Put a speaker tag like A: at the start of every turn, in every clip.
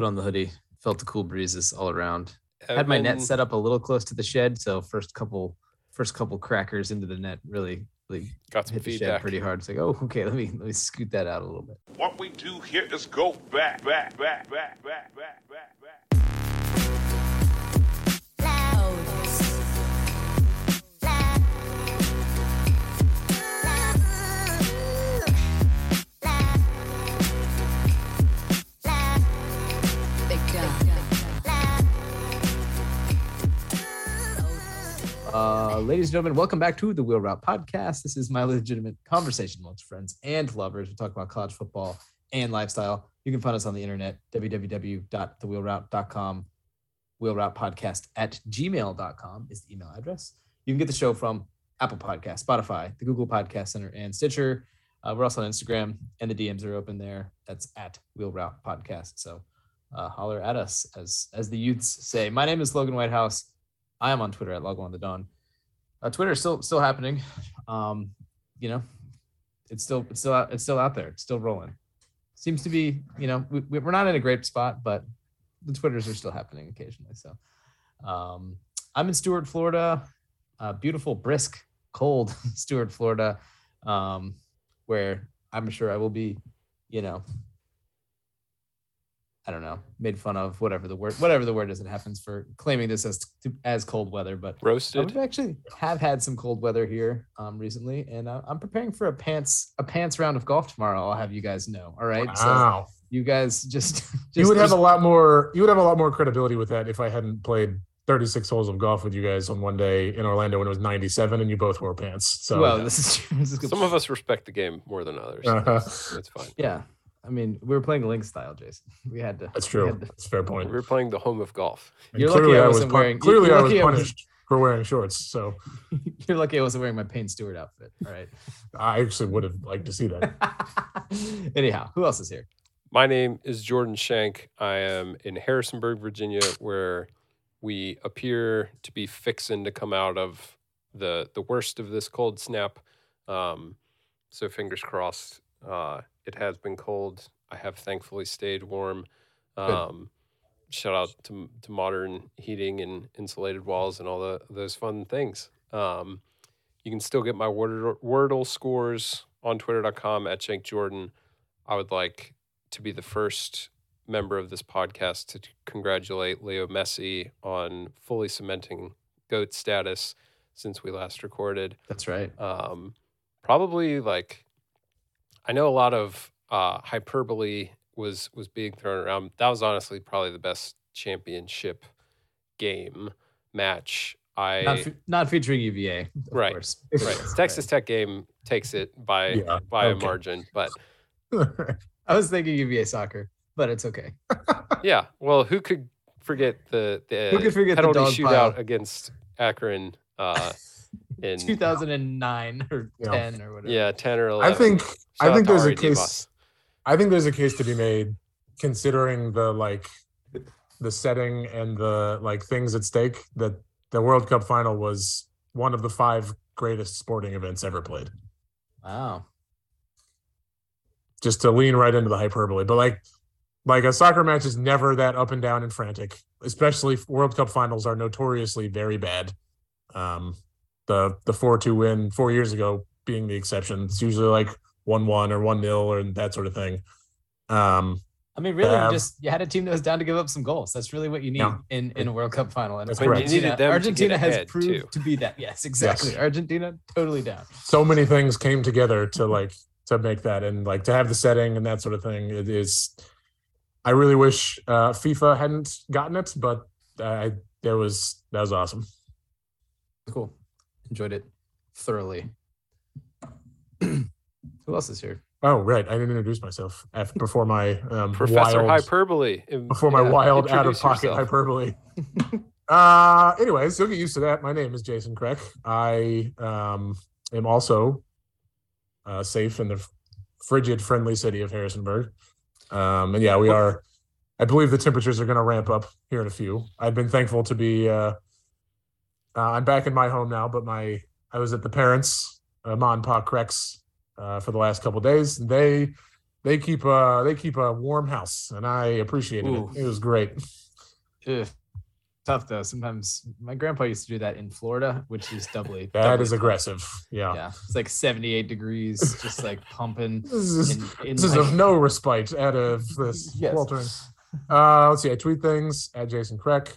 A: Put on the hoodie. Felt the cool breezes all around. Uh, Had my net set up a little close to the shed, so first couple first couple crackers into the net really really
B: Got some
A: hit the shed pretty hard. It's like, oh, okay, let me let me scoot that out a little bit.
C: What we do here is go back, back, back, back, back, back, back, back.
A: Uh, ladies and gentlemen, welcome back to the Wheel Route Podcast. This is my legitimate conversation amongst friends and lovers. We talk about college football and lifestyle. You can find us on the internet, www.thewheelroute.com. Wheel Route Podcast at gmail.com is the email address. You can get the show from Apple Podcast, Spotify, the Google Podcast Center, and Stitcher. Uh, we're also on Instagram, and the DMs are open there. That's at Wheel Route Podcast. So uh, holler at us, as as the youths say. My name is Logan Whitehouse. I am on Twitter at Log on the Dawn. Uh, Twitter is still still happening. Um, you know, it's still it's still out, it's still out there. It's still rolling. Seems to be, you know, we, we're not in a great spot, but the Twitters are still happening occasionally. So, um, I'm in Stuart, Florida. Uh, beautiful, brisk, cold Stuart, Florida, um, where I'm sure I will be, you know, I don't know, made fun of, whatever the word, whatever the word is that happens for claiming this as as cold weather. But
B: Roasted.
A: we actually have had some cold weather here um, recently, and uh, I'm preparing for a pants a pants round of golf tomorrow. I'll have you guys know. All right, so
D: Wow.
A: you guys just, just
D: you would have
A: just-
D: a lot more you would have a lot more credibility with that if I hadn't played 36 holes of golf with you guys on one day in Orlando when it was 97 and you both wore pants. So
A: well, this is. This is good.
B: Some of us respect the game more than others.
D: Uh-huh.
B: It's fine.
A: yeah. I mean, we were playing link style, Jason. We had to.
D: that's true.
A: to-
D: That's a fair point.
B: We were playing the home of golf.
D: And
A: You're lucky
D: clearly
A: I
D: I was
A: wasn't
D: pun-
A: wearing-
D: clearly I was
A: lucky I was-
D: punished for wearing shorts. So
A: You're lucky I wasn't wearing my Payne Stewart outfit. All right.
D: I actually would have liked to see that.
A: Anyhow, who else is here?
B: My name is Jordan Shank. I am in Harrisonburg, Virginia, where we appear to be fixing to come out of the the worst of this cold snap. Um, so fingers crossed. Uh, it has been cold. I have thankfully stayed warm. Um, shout out to to modern heating and insulated walls and all the those fun things. Um, you can still get my Wordle, Wordle scores on twitter.com at Shank Jordan. I would like to be the first member of this podcast to congratulate Leo Messi on fully cementing GOAT status since we last recorded.
A: That's right.
B: Um, probably like, I know a lot of uh, hyperbole was was being thrown around. That was honestly probably the best championship game match. I
A: Not, fe- not featuring UVA,
B: Right. right Texas Tech game takes it by
D: Yeah,
B: by
D: okay.
B: a margin, but
A: I was thinking UVA soccer, but it's okay.
B: Yeah. Well, who could forget the the
A: Who could forget the
B: penalty
A: dog
B: shootout
A: pile?
B: against Akron uh, in
A: 2009 or
D: Yeah.
A: 10 or whatever.
B: yeah ten or eleven.
D: I think
B: Shout
D: I think
B: to
D: there's a case
B: Dimas.
D: I think there's a case to be made considering the like the setting and the like things at stake that the World Cup final was one of the five greatest sporting events ever played.
A: Wow.
D: Just to lean right into the hyperbole, but like like a soccer match is never that up and down and frantic. Especially World Cup finals are notoriously very bad. Um, the the four two win four years ago being the exception. It's usually like one one or one 0 or that sort of thing. Um,
A: I mean, really, you just you had a team that was down to give up some goals. That's really what you need
D: Yeah.
A: in, in a World Cup final. And
D: That's
B: I mean,
D: correct.
B: you them
A: Argentina has
B: ahead,
A: proved
B: too.
A: to be that. Yes, exactly.
D: Yes.
A: Argentina totally down.
D: so many things came together to like to make that and like to have the setting and that sort of thing it is i really wish uh fifa hadn't gotten it but i there was that was awesome
A: Cool. Enjoyed it thoroughly. Who else is here?
D: oh right i didn't introduce myself after, before my um
B: Professor
D: wild,
B: Hyperbole.
D: Before my
B: yeah,
D: wild out of pocket
B: yourself.
D: hyperbole uh anyways you'll get used to that my name is jason Kreck. i um am also uh safe in the frigid friendly city of harrisonburg um and yeah we are i believe the temperatures are going to ramp up here in a few i've been thankful to be uh, uh i'm back in my home now but my i was at the parents uh, ma and pa Kreck's, uh, for the last couple days they they keep uh they keep a warm house, and I appreciated
A: Ooh.
D: it. It was great.
A: Ugh. Tough though. Sometimes my grandpa used to do that in Florida, which is doubly.
D: That
A: doubly
D: is
A: tough.
D: aggressive. Yeah.
A: Yeah, it's like 78 degrees, just like pumping.
D: This is
A: In, in
D: this is of no respite out of this
A: Yes.
D: sweltering. Uh, let's see. I tweet things at Jason Kreck.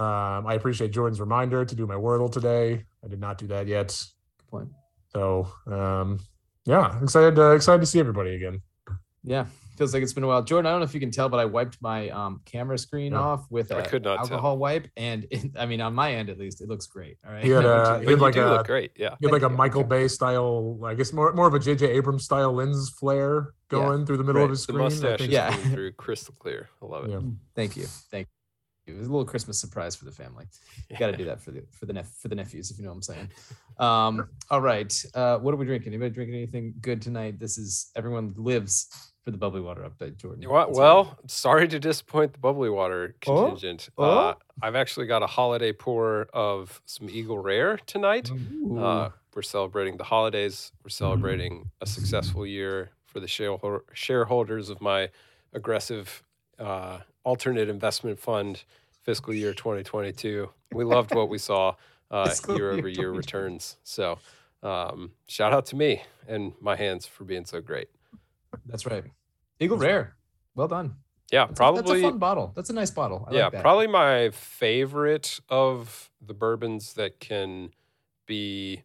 D: Um, I appreciate Jordan's reminder to do my Wordle today. I did not do that yet.
A: point.
D: So, um, yeah, excited uh, excited to see everybody again.
A: Yeah, feels like it's been a while. Jordan, I don't know if you can tell, but I wiped my um, camera screen
D: Yeah.
A: off with
B: I
A: a
B: could not tell.
A: alcohol wipe, and it, I mean, on my end at least, it looks great. All right.
D: He had, uh,
A: is-
D: he
B: But
D: had
B: you
D: like
B: do
D: a-
B: look great. Yeah.
D: You had like a
A: Thank you.
D: Michael Bay style, I guess more more of a JJ Abrams style lens flare going through the middle of
A: Right.
D: his
B: The
D: screen. I
B: mustache
D: think-
B: is
A: Yeah.
B: through crystal clear. I love it.
D: Yeah.
A: Thank you, thank you. It was a little Christmas surprise for the family. You Got to do that for the for the nep- for the nephews, if you know what I'm saying. Um, all right, uh, what are we drinking? Anybody drinking anything good tonight? This is everyone lives for the bubbly water update, Jordan.
B: Well, sorry to disappoint the bubbly water contingent.
A: Oh.
B: Uh, I've actually got a holiday pour of some Eagle Rare tonight. Uh, we're celebrating the holidays. We're celebrating a successful year for the shareholder- shareholders of my aggressive uh, alternate investment fund fiscal year 2022. We loved what we saw uh, year over year returns. So, um, shout out to me and my hands for being so great.
A: That's right. Eagle Rare. Well done.
B: Yeah,
A: That's a-
B: probably.
A: that's a fun bottle. That's a nice bottle. I
B: yeah,
A: like that.
B: probably my favorite of the bourbons that can be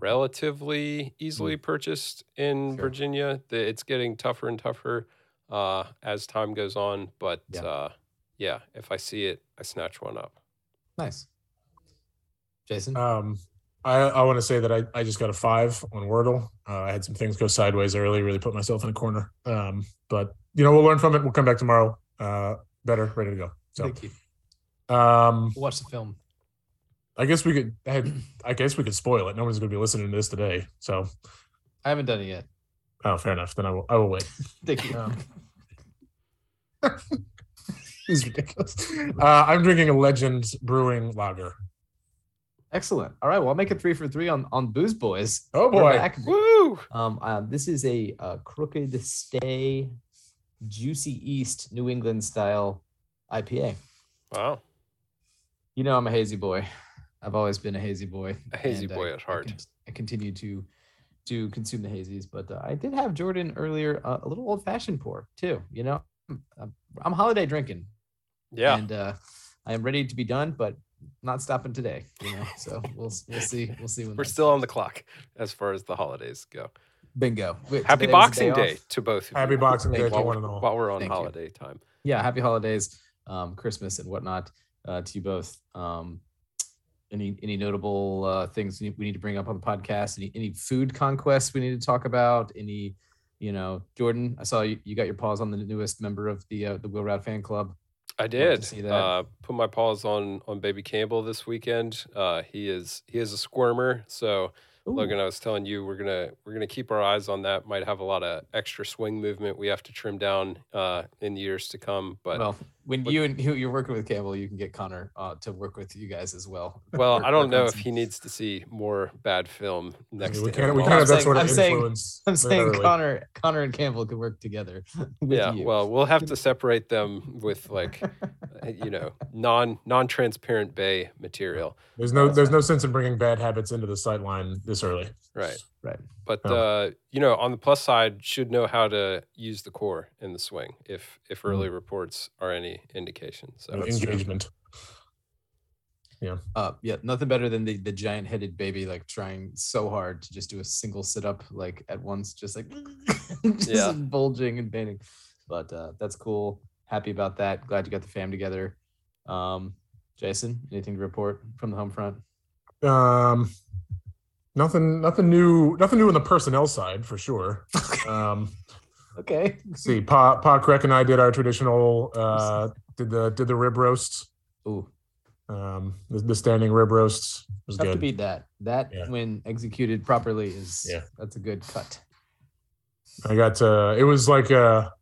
B: relatively easily purchased in
A: Sure.
B: Virginia. It's getting tougher and tougher uh, as time goes on, but
A: Yeah.
B: uh, yeah, if I see it, I snatch one up.
A: Nice. Jason.
D: Um, I, I want to say that I, I just got a five on Wordle. Uh, I had some things go sideways early, really put myself in a corner. Um, but you know, we'll learn from it. We'll come back tomorrow, uh, better, ready to go. So,
A: Thank you.
D: um,
A: We'll watch the film.
D: I guess we could. I, had, I guess we could spoil it. No one's going to be listening to this today. So,
A: I haven't done it yet.
D: Oh, fair enough. Then I will. I will wait.
A: Thank you.
D: Um, This is ridiculous. Uh, I'm drinking a Legend Brewing Lager.
A: Excellent. All right. Well, I'll make it three for three on on Booze Boys.
D: Oh
A: We're
D: boy!
A: back.
B: Woo!
A: Um, uh, this is a uh, Crooked Stave, juicy East New England style IPA.
B: Wow,
A: You know, I'm a hazy boy. I've always been a hazy boy.
B: A hazy
A: and I-
B: boy at
A: I
B: heart.
A: con- I continue to to consume the hazies, but uh, I did have Jordan earlier uh, a little old fashioned pour too. You know, I'm, I'm holiday drinking,
B: yeah.
A: and uh, I am ready to be done, but not stopping today. You know, so we'll we'll see we'll see when
B: We're
A: that
B: still on the clock as far as the holidays go.
A: bingo. Wait,
B: Happy
A: today was the
B: Boxing Day
A: off.
B: to both of
D: Happy
B: you.
D: Boxing
A: Thank
D: Day to one and all.
B: while we're on
A: Thank you.
B: holiday time.
A: yeah happy holidays um christmas and whatnot uh to you both um any any notable uh things we need to bring up on the podcast any any food conquests we need to talk about any you know jordan i saw you, you got your paws on the newest member of the uh, the wheel route fan club
B: I did.
A: see that.
B: Uh, put my paws on on Baby Campbell this weekend. Uh, he is he is a squirmer. So
A: Ooh,
B: Logan, I was telling you we're gonna we're gonna keep our eyes on that. Might have a lot of extra swing movement we have to trim down uh, in years to come. But
A: well when you and who you're working with campbell you can get connor uh to work with you guys as well
B: well,
A: Work-
B: I don't know if
A: some-
B: he needs to see more bad film
D: I
B: next
D: mean, we
B: to
D: can't. We
B: while-
D: can't that sort of
A: I'm saying- i'm saying connor connor and campbell could work together with
B: yeah,
A: you.
B: well, we'll have to separate them with like uh, you know non non transparent bay material.
D: There's no. There's no sense in bringing bad habits into the sight line this early.
B: Right.
A: Right
B: But
D: Oh.
B: uh, you know, on the plus side, should know how to use the core in the swing if if
D: Mm-hmm.
B: early reports are any indication. So
A: That's true.
D: Engagement.
A: Uh, yeah, nothing better than the the giant headed baby like trying so hard to just do a single sit up like at once, just like just
B: Yeah.
A: bulging and painting. But uh, that's cool. Happy about that. Glad you got the fam together. Um, Jason, anything to report from the home front?
D: Um, nothing. Nothing new. Nothing new on the personnel side for sure. Um,
A: Okay.
D: let's see, Pa Pa Kreck and I did our traditional. Uh, did the did the rib roasts.
A: Ooh,
D: Um, the, the standing rib roasts was
A: tough to
D: good.
A: beat that. That
D: Yeah.
A: when executed properly is
D: Yeah.
A: that's a good cut.
D: I got. Uh, it was like a.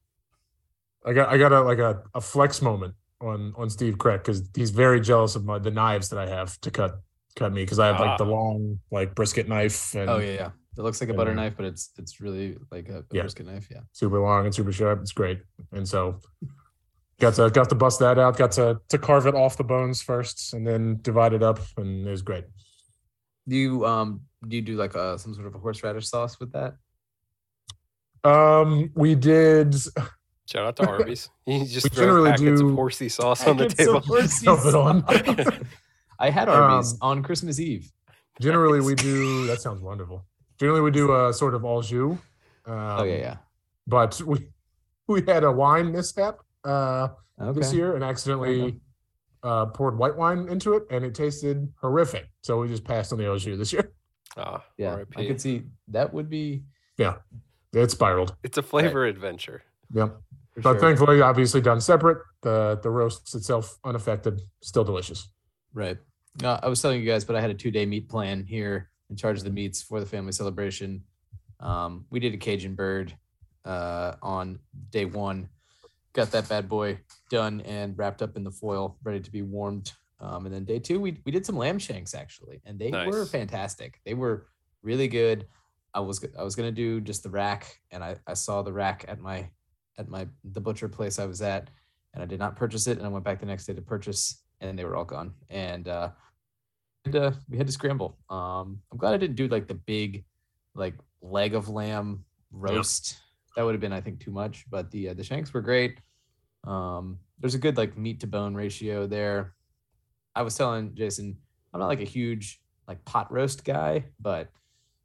D: I got. I got a like a, a flex moment on on Steve Kreck because he's very jealous of my the knives that I have to cut cut me because I have like the
B: Ah.
D: long like brisket knife and
A: Oh yeah, yeah. It looks like a butter
D: Yeah.
A: knife, but it's it's really like a, a
D: Yeah.
A: brisket knife. Yeah.
D: super long and super sharp. It's great. And so got to got to bust that out, got to to carve it off the bones first and then divide it up and it was great.
A: Do you um do you do like a some sort of a horseradish sauce with that?
D: Um we did
B: Shout out to Arby's. You just
D: We
B: throw
D: generally do-
B: horsey sauce on the
A: Packets of
B: table.
A: horsey
D: Dump it on.
A: sauce. I had Arby's
D: Um,
A: on Christmas Eve.
D: generally we do that sounds wonderful. Generally we do a sort of au jus. Um,
A: oh yeah, yeah.
D: But we we had a wine mishap uh
A: Okay.
D: this year and accidentally uh poured white wine into it and it tasted horrific. So we just passed on the au jus this year.
B: Ah,
A: Yeah,
B: RIP.
A: I could see that would be Yeah,
D: It spiraled.
B: It's a flavor adventure.
D: Yep.
A: for
D: But
A: sure.
D: thankfully, obviously done separate. The the roast itself unaffected, still delicious.
A: Right. Uh, I was telling you guys, but I had a two day meat plan here in charge of the meats for the family celebration. Um, we did a Cajun bird uh, on day one, got that bad boy done and wrapped up in the foil, ready to be warmed. Um, and then day two, we, we did some lamb shanks actually, and they were fantastic. They were really good. I was I was gonna do just the rack, and I, I saw the rack at my at my the butcher place I was at, and I did not purchase it. And I went back the next day to purchase, and they were all gone. And uh, and, uh, we had to scramble. Um, I'm glad I didn't do like the big, like leg of lamb roast. That would have been, I think, too much. But the uh, the shanks were great. Um, there's a good like meat to bone ratio there. I was telling Jason, I'm not like a huge like pot roast guy, but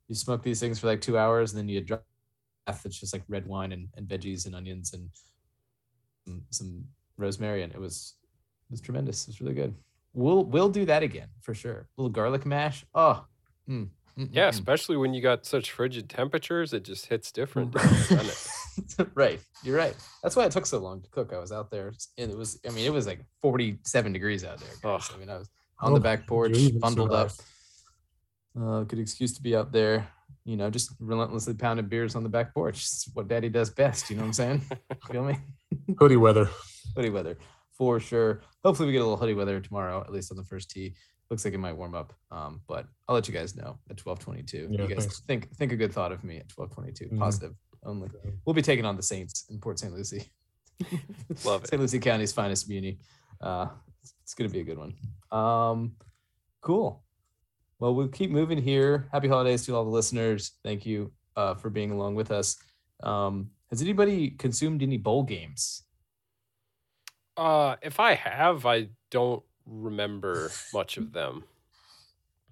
A: you smoke these things for like two hours and then you drop that's just like red wine and, and veggies and onions and some, some rosemary and it was was tremendous. It was really good. We'll we'll do that again for sure. A little garlic mash. Oh, mm, mm,
B: Yeah,
A: mm,
B: especially when you got such frigid temperatures, it just hits different.
A: mm.
B: doesn't it?
A: right. You're right. That's why it took so long to cook. I was out there and it was I mean it was like 47 degrees out there. guys.
B: Ugh.
A: I mean I was on
D: Oh,
A: the back porch,
D: you even
A: bundled up. Uh, good excuse to be out there, you know, just relentlessly pounding beers on the back porch. It's what daddy does best. You know what I'm saying? Feel me?
D: Hoodie weather.
A: hoodie weather for sure. Hopefully, we get a little hoodie weather tomorrow, at least on the first tee. Looks like it might warm up. Um, but I'll let you guys know at 12:22.
D: Yeah,
A: you guys
D: thanks.
A: think think a good thought of me at 12:22.
D: Mhm.
A: Positive only. We'll be taking on the Saints in Port St. Lucie.
B: Love it.
A: St. Lucie County's finest muni. Uh, it's, it's gonna be a good one. Um, cool. Well, we'll keep moving here. Happy holidays to all the listeners. Thank you uh, for being along with us. Um, has anybody consumed any bowl games?
B: Uh, if I have, I don't remember much of them.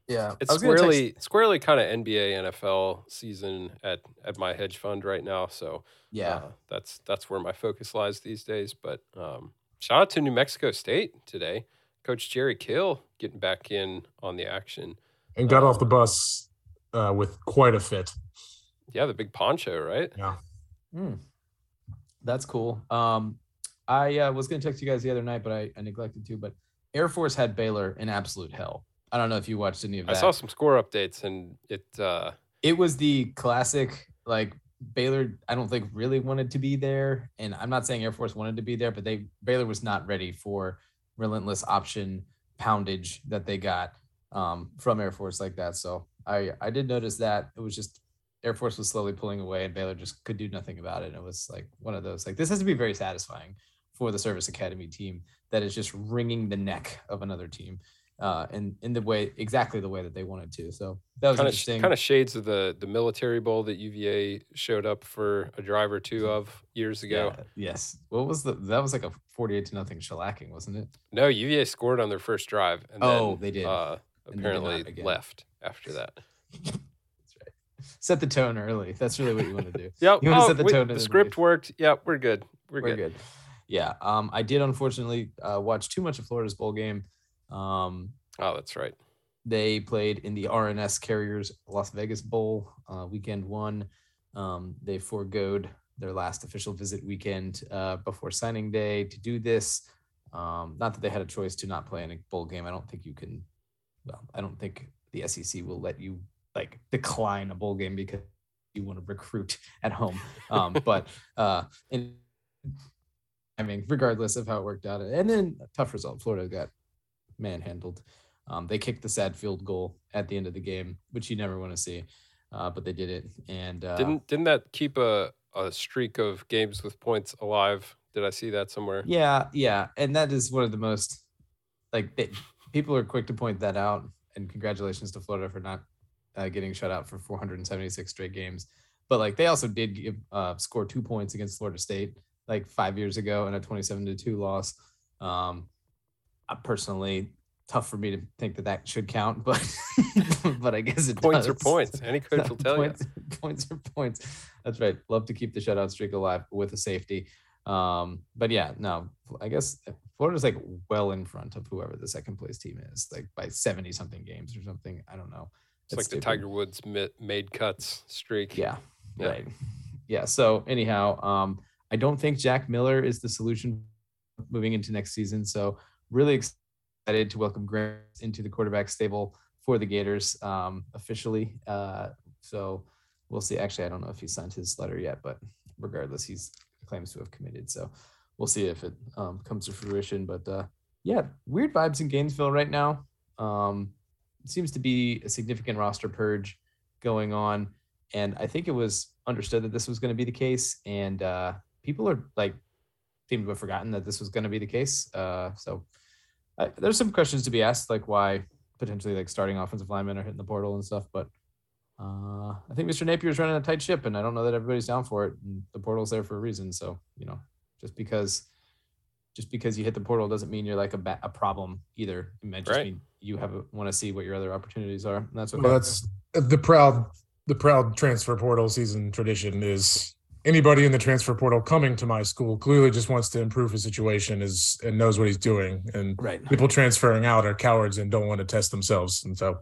A: Yeah,
B: It's squarely squarely kind of NBA NFL season at at my hedge fund right now. So
A: yeah,
B: uh, that's that's where my focus lies these days. But um, shout out to New Mexico State today. Coach Jerry Kill getting back in on the action.
D: And got off the bus uh, with quite a fit.
B: Yeah, the big poncho, right?
D: Yeah.
A: Mm. That's cool. Um, I uh, was going to text you guys the other night, but I, I neglected to. But Air Force had Baylor in absolute hell. I don't know if you watched any of that.
B: I saw some score updates and it uh,
A: it was the classic like Baylor. I don't think really wanted to be there, and I'm not saying Air Force wanted to be there, but they Baylor was not ready for relentless option poundage that they got um, from Air Force like that. So I I did notice that it was just Air Force was slowly pulling away, and Baylor just could do nothing about it. And it was like one of those like this has to be very satisfying for the Service Academy team that is just wringing the neck of another team. Uh, in in the way exactly the way that they wanted to. So that was
B: kind of
A: interesting.
B: kind of shades of the the military bowl that UVA showed up for a drive or two of years ago.
A: Yeah, yes. What was the? That was like a forty-eight to nothing shellacking, wasn't it?
B: No, UVA scored on their first drive and
A: Oh,
B: then,
A: they did.
B: Uh,
A: And they did
B: apparently left after that.
A: That's right. Set the tone early. That's really what you want to do.
B: Yep.
A: You wanna
B: oh,
A: set the
B: we-
A: tone
B: the
A: the
B: script
A: brief.
B: worked. Yep, we're good. We're,
A: We're
B: good.
A: good. Yeah. Um, I did unfortunately uh, watch too much of Florida's bowl game. Um,
B: Oh, that's right.
A: they played in the RNS Carriers Las Vegas Bowl uh, weekend one. Um, they foregoed their last official visit weekend uh, before signing day to do this. Um, not that they had a choice to not play in a bowl game. I don't think you can. Well, I don't think the SEC will let you like decline a bowl game because you want to recruit at home. Um, but uh, mean, regardless of how it worked out, and then a tough result. Florida got manhandled. Um, they kicked the sad field goal at the end of the game, which you never want to see. uh, but they did it. And uh,
B: Didn't didn't that keep a, a streak of games with points alive? Did I see that somewhere?
A: Yeah, yeah, and that is one of the most like they, people are quick to point that out. And congratulations to Florida for not uh, getting shut out for 476 straight games. But like they also did give, uh, score two points against Florida State like five years ago in a 27 to two loss. Um, I personally, tough for me to think that that should count, but but I guess it
B: Points are points. Any coach will tell you.
A: points, points are points. That's right. Love to keep the shutout streak alive with a safety. Um, but yeah, no, I guess Florida's like well in front of whoever the second place team is, like by 70 something games or something. I don't know.
B: It's like the. Tiger Woods made cuts streak.
A: Yeah.
B: Yeah.
A: Right. Yeah. So anyhow, um, I don't think Jack Miller is the solution moving into next season. So really excited to welcome Grant into the quarterback stable for the Gators um, officially. Uh, so we'll see. Actually, I don't know if he signed his letter yet, but regardless, he's claims to have committed. So we'll see if it um, comes to fruition. But uh, yeah, weird vibes in Gainesville right now. Um, seems to be a significant roster purge going on and I think it was understood that this was going to be the case, and uh, people are like seem to have forgotten that this was going to be the case. Uh, so uh, there's some questions to be asked, like why potentially like starting offensive linemen are hitting the portal and stuff. But uh, I think Mr. Napier's running a tight ship, and I don't know that everybody's down for it. And the portal's there for a reason. So you know, just because just because you hit the portal doesn't mean you're like a ba- a problem either. It might just
B: Right.
A: mean you have want to see what your other opportunities are. And that's what.
D: Well, that's the proud the proud transfer portal season tradition is anybody in the transfer portal coming to my school clearly just wants to improve his situation is and knows what he's doing and
A: right.
D: people transferring out are cowards and don't want to test themselves and so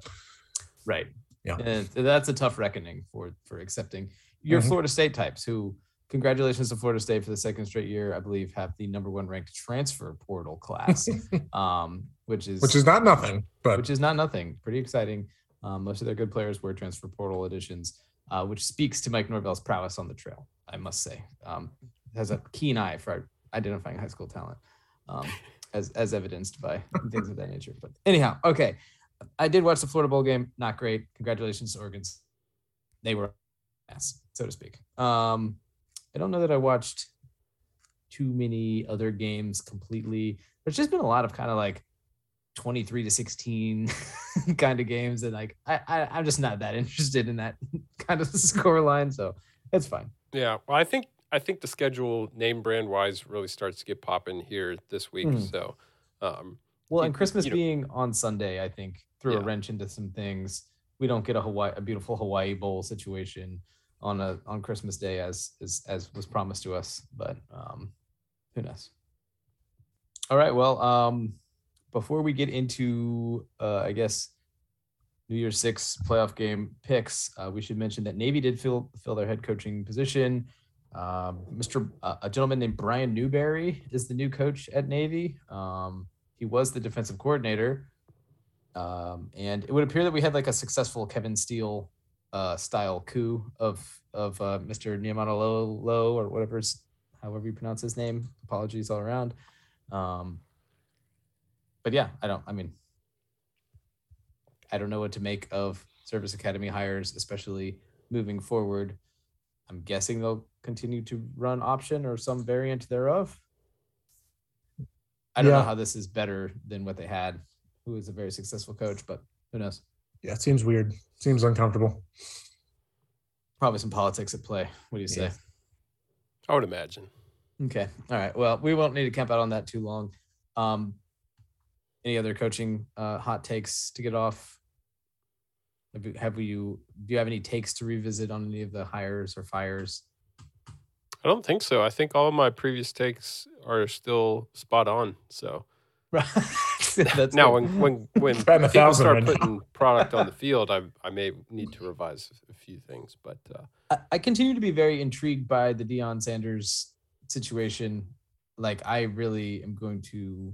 A: Right.
D: Yeah.
A: And that's a tough reckoning for for accepting your
D: Mhm.
A: Florida State types who congratulations to Florida State for the second straight year, I believe, have the number one ranked transfer portal class. um, which is
D: which is not nothing but
A: which is not nothing. Pretty exciting. Um, most of their good players were transfer portal additions, uh, which speaks to Mike Norvell's prowess on the trail, I must say. Um, has a keen eye for identifying high school talent, um, as as evidenced by things of that nature. But anyhow, okay. I did watch the Florida Bowl game. Not great. Congratulations to Oregon. They were ass, so to speak. Um, I don't know that I watched too many other games completely. There's just been a lot of kind of like 23 to 16 kind of games and like I, I i'm just not that interested in that kind of score line so it's fine
B: Yeah, well, I think I think the schedule name brand wise really starts to get popping here this week.
A: Mhm.
B: So, um,
A: well and christmas
B: you know-
A: being on sunday i think threw a wrench into some things we don't get a hawaii a beautiful hawaii bowl situation on a on christmas day as as as was promised to us but um who knows all right well um before we get into uh i guess New Year's Six playoff game picks. Uh, we should mention that Navy did fill fill their head coaching position. Um, Mr. Uh, a gentleman named Brian Newberry is the new coach at Navy. Um, he was the defensive coordinator, um, and it would appear that we had like a successful Kevin Steele uh, style coup of of uh, Mr. Niumatalolo or whatever, however you pronounce his name. Apologies all around. Um, but yeah, I don't. I mean, I don't know what to make of service academy hires, especially moving forward. I'm guessing they'll continue to run option or some variant thereof. I don't know how this is better than what they had, who is a very successful coach, but who knows?
D: yeah it seems weird seems uncomfortable
A: Probably some politics at play. What do you say?
D: Yeah.
B: I would imagine.
A: Okay. All right. Well, we won't need to camp out on that too long. Um, any other coaching uh, hot takes to get off? Have you, do you have any takes to revisit on any of the hires or fires?
B: I don't think so. I think all of my previous takes are still spot on. So
A: That's
B: now, when when when people
D: thousand
B: start putting product on the field, I I may need to revise a few things. But uh,
A: I, I continue to be very intrigued by the Deion Sanders situation. Like, I really am going to.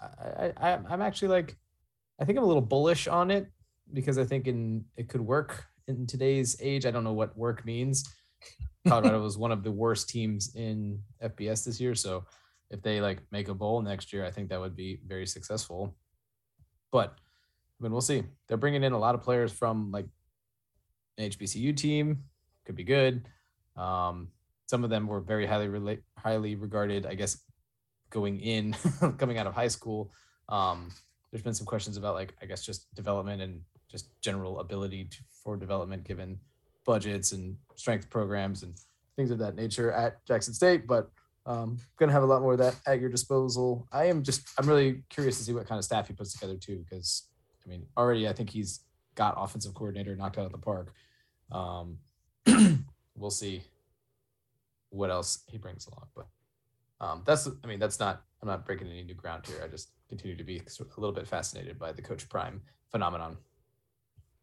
A: I, I I'm actually like, I think I'm a little bullish on it because I think in it could work in today's age. I don't know what work means. Colorado was one of the worst teams in FBS this year, so if they like make a bowl next year, I think that would be very successful. But I mean, we'll see. They're bringing in a lot of players from like an HBCU team, could be good. Um, some of them were very highly relate highly regarded, I guess, going in, coming out of high school. Um, there's been some questions about like I guess just development and just general ability to, for development given budgets and strength programs and things of that nature at Jackson State, but um, gonna have a lot more of that at your disposal. I am just I'm really curious to see what kind of staff he puts together too, because I mean already I think he's got offensive coordinator knocked out of the park. Um, we'll see what else he brings along, but um, that's I mean that's not I'm not breaking any new ground here. I just continue to be a little bit fascinated by the Coach Prime phenomenon.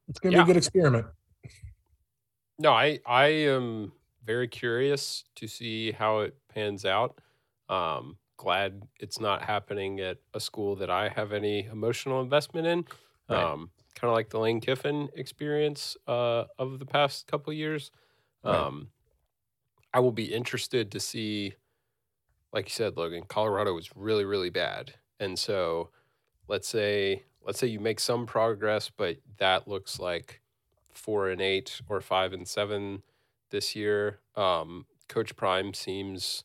D: It's gonna
B: Yeah.
D: be a good experiment.
B: No, I I am very curious to see how it pans out. Um, glad it's not happening at a school that I have any emotional investment in.
A: Right.
B: Um, kind of like the Lane Kiffin experience uh, of the past couple years.
A: Right.
B: Um, I will be interested to see, like you said, Logan. Colorado was really really bad, and so let's say let's say you make some progress, but that looks like four and eight or five and seven this year. Um, Coach Prime seems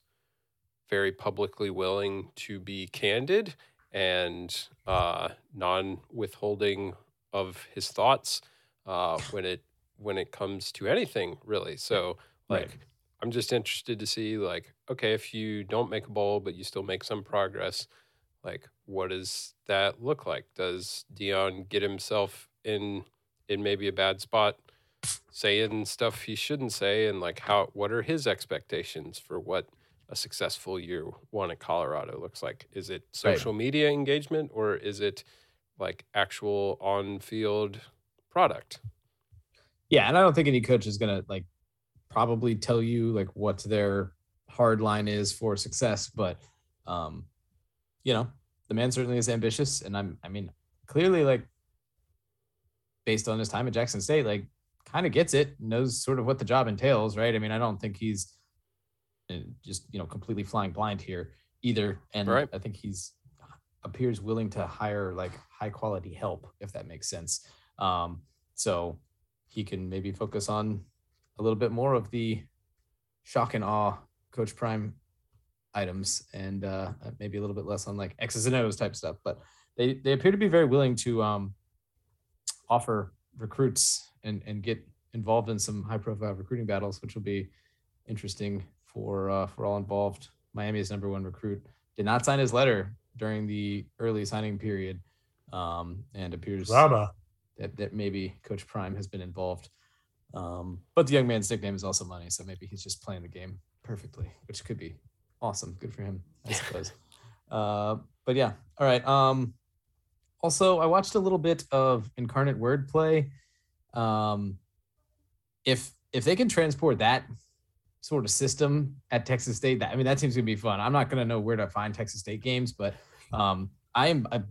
B: very publicly willing to be candid and uh, non-withholding of his thoughts uh, when it when it comes to anything really. So like.
A: Right.
B: I'm just interested to see like okay if you don't make a bowl but you still make some progress like what does that look like? Does Deion get himself in in maybe a bad spot saying stuff he shouldn't say? And like how what are his expectations for what a successful year one at Colorado looks like? Is it
A: Right.
B: social media engagement or is it like actual on field product?
A: Yeah, and I don't think any coach is gonna like probably tell you like what their hard line is for success, but um, you know, the man certainly is ambitious, and I'm I mean, clearly like based on his time at Jackson State, like kind of gets it, knows sort of what the job entails, right? I mean, I don't think he's uh, just you know completely flying blind here either, and
B: Right.
A: I think he's appears willing to hire like high quality help if that makes sense. Um, so he can maybe focus on a little bit more of the shock and awe Coach Prime items and uh, maybe a little bit less on like X's and O's type stuff. But they, they appear to be very willing to um, offer recruits and, and get involved in some high profile recruiting battles, which will be interesting for uh, for all involved. Miami's number one recruit did not sign his letter during the early signing period um, and appears
D: Rama.
A: that, that maybe Coach Prime has been involved. Um, but the young man's nickname is also money, so maybe he's just playing the game perfectly, which could be awesome. Good for him, I suppose. uh, but yeah, all right. Um, also, I watched a little bit of Incarnate Wordplay. Um, if if they can transport that sort of system at Texas State, that I mean, that seems gonna be fun. I'm not gonna know where to find Texas State games, but um, I am. I,
B: I'm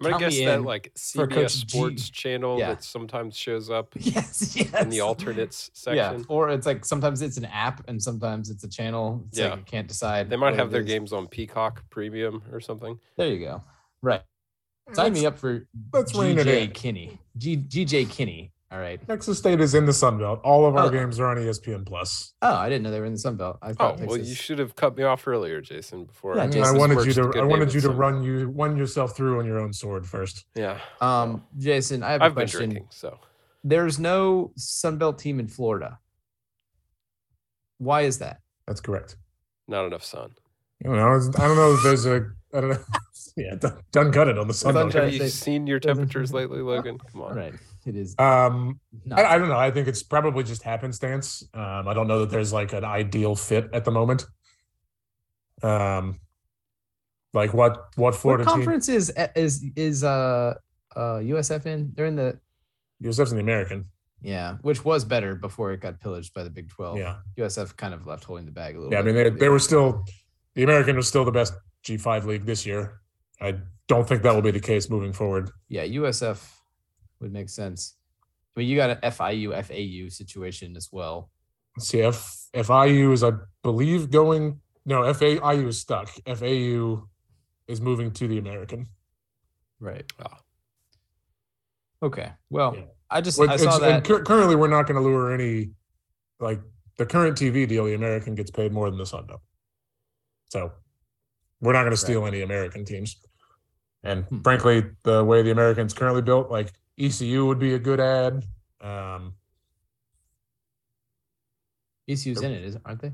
B: gonna
A: count
B: guess that like
A: for
B: CBS
A: Coach G.
B: Sports channel
A: Yeah.
B: that sometimes shows up
A: yes, yes.
B: in the alternates section.
A: Yeah, or it's like sometimes it's an app and sometimes it's a channel. It's
B: Yeah.
A: like you can't decide.
B: They might have their
A: is.
B: games on Peacock Premium or something.
A: There you go. Right. Sign me up for
D: let's rein
A: GJ. Kinney. G, GJ Kinney. All right.
D: Texas State is in the Sun Belt. All of our
A: Oh.
D: games are on ESPN Plus.
A: Oh, I didn't know they were in the Sun Belt. I
B: Oh
A: thought
B: well, you should have cut me off earlier, Jason. Before
A: Yeah,
B: I,
A: Jason's
D: I wanted you to. I wanted you to
B: some-
D: run you run yourself through on your own sword first.
B: Yeah,
A: Um, Jason, I have a
B: I've been
A: question.
B: drinking, so
A: There's no Sun Belt team in Florida. Why is that?
D: That's correct.
B: not enough sun.
D: I don't know. I don't know if there's a. I don't know. yeah, done, done cut it on the Sun Belt.
A: Sunshine
B: Have you seen your temperatures lately, Logan? Come on.
A: right. It is.
D: Um. I, I don't know. I think it's probably just happenstance. Um, I don't know that there's like an ideal fit at the moment. Um, like what what
A: what
D: Florida team?
A: conference is is is uh uh USF in? They're in the
D: USF's in the American.
A: yeah, which was better before it got pillaged by the Big Twelve.
D: Yeah,
A: USF kind of left holding the bag a little.
D: yeah. I mean, they they were still the American was still the best G5 league this year. I don't think that will be the case moving forward.
A: yeah, USF would make sense. I mean, you got an FIU FAU situation as well.
D: Let's see, F FIU is I believe going. No, FAIU is stuck. FAU is moving to the American.
A: Right.
B: Ah.
A: Okay. Well,
D: Yeah.
A: I just
D: Like,
A: I saw that.
D: cur- currently, we're not going to lure any. Like the current TV deal, the American gets paid more than the Sun Belt. So we're not going to steal any American teams. And
A: Hmm.
D: frankly, the way the Americans currently built, like ECU would be a good ad. Um,
A: ECU's in it, is aren't they?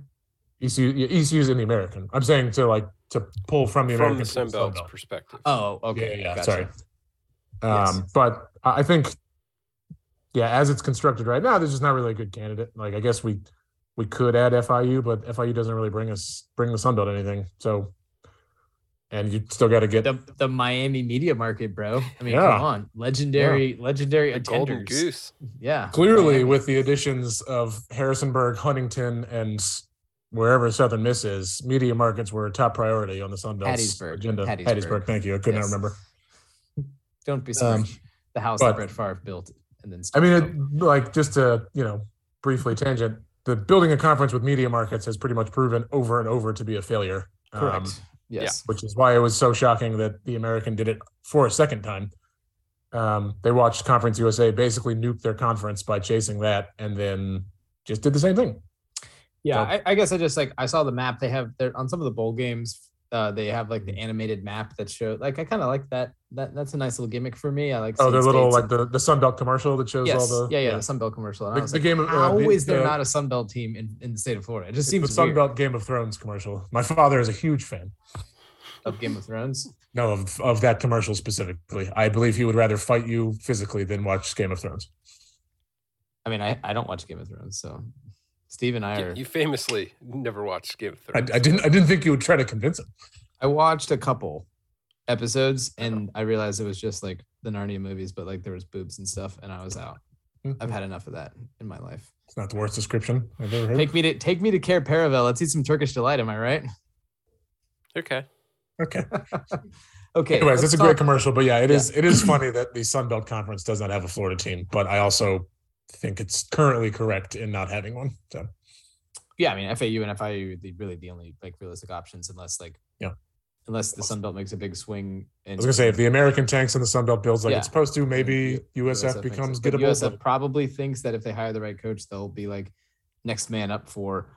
D: ECU, yeah, ECU's in the American. I'm saying to like to pull from the
B: From
D: American
B: the
D: to
B: Sun
D: Sun
B: Belt's
D: Belt.
B: perspective.
A: Oh, okay.
D: Yeah, yeah,
A: gotcha.
D: sorry.
A: Yes.
D: Um, but I I think, yeah, as it's constructed right now, there's just not really a good candidate. Like, I guess we we could add FIU, but FIU doesn't really bring us bring the Sun Belt anything. So, and you still got to get
A: The the Miami media market, bro. I mean,
D: Yeah.
A: come on, legendary, legendary
B: the Golden. Goose.
A: Yeah,
D: clearly
A: Miami.
D: with the additions of Harrisonburg, Huntington, and wherever Southern Miss is, media markets were a top priority on the Sun Belt's
A: Hattiesburg.
D: agenda.
A: Hattiesburg.
D: Hattiesburg, thank you. I could not remember.
A: Don't be
D: Um,
A: the house
D: but-
A: that Brett Favre built, and then
D: I mean, it, like just to you know briefly tangent, the building a conference with media markets has pretty much proven over and over to be a failure.
A: correct.
D: um,
A: yes.
D: which is why it was so shocking that the American did it for a second time. Um, they watched Conference USA basically nuke their conference by chasing that, and then just did the same thing.
A: Yeah,
D: So-
A: I, I guess I just like I saw the map. They have there on some of the bowl games. Uh, they have like the animated map that shows Like I kind of like that. That that's a nice little gimmick for me. I like.
D: Oh, the little like the the Sunbelt commercial that shows
A: yes,
D: all the
A: yeah, yeah, the Sunbelt commercial. And I
D: The- the
A: like,
D: game of- uh,
A: how
D: the-
A: is there
D: the-
A: not a Sunbelt team in, in the state of Florida? It just
D: the
A: seems weird
D: Sunbelt Game of Thrones commercial. My father is a huge fan.
A: of Game of Thrones.
D: No, of of that commercial specifically. I believe he would rather fight you physically than watch Game of Thrones.
A: I mean, I, I don't watch Game of Thrones, so Steve and I
B: Yeah,
A: are.
B: You famously never watched Game of Thrones.
D: I didn't I didn't think you would try to convince him.
A: I watched a couple episodes uh-huh. and I realized it was just like the Narnia movies, but like there was boobs and stuff, and I was out. Hmm. I've had enough of that in my life.
D: It's not the worst description I've ever heard.
A: Take me to take me to Cair Paravel. Let's eat some Turkish delight. Am I right?
B: Okay.
D: Okay.
A: Okay.
D: Anyways,
A: let's
D: a great commercial. But yeah, it
A: Yeah.
D: is it is funny that the Sun Belt Conference does not have a Florida team, but I also think it's currently correct in not having one. So
A: Yeah, I mean FAU and FIU are the, really the only like realistic options, unless like
D: Yeah.
A: unless the Sun Belt makes a big swing.
D: I was gonna say if the American tanks and the Sun Belt builds like
A: Yeah.
D: it's supposed to, maybe USF,
A: thinks
D: becomes gettable.
A: USF
D: but-
A: probably thinks that if they hire the right coach, they'll be like next man up for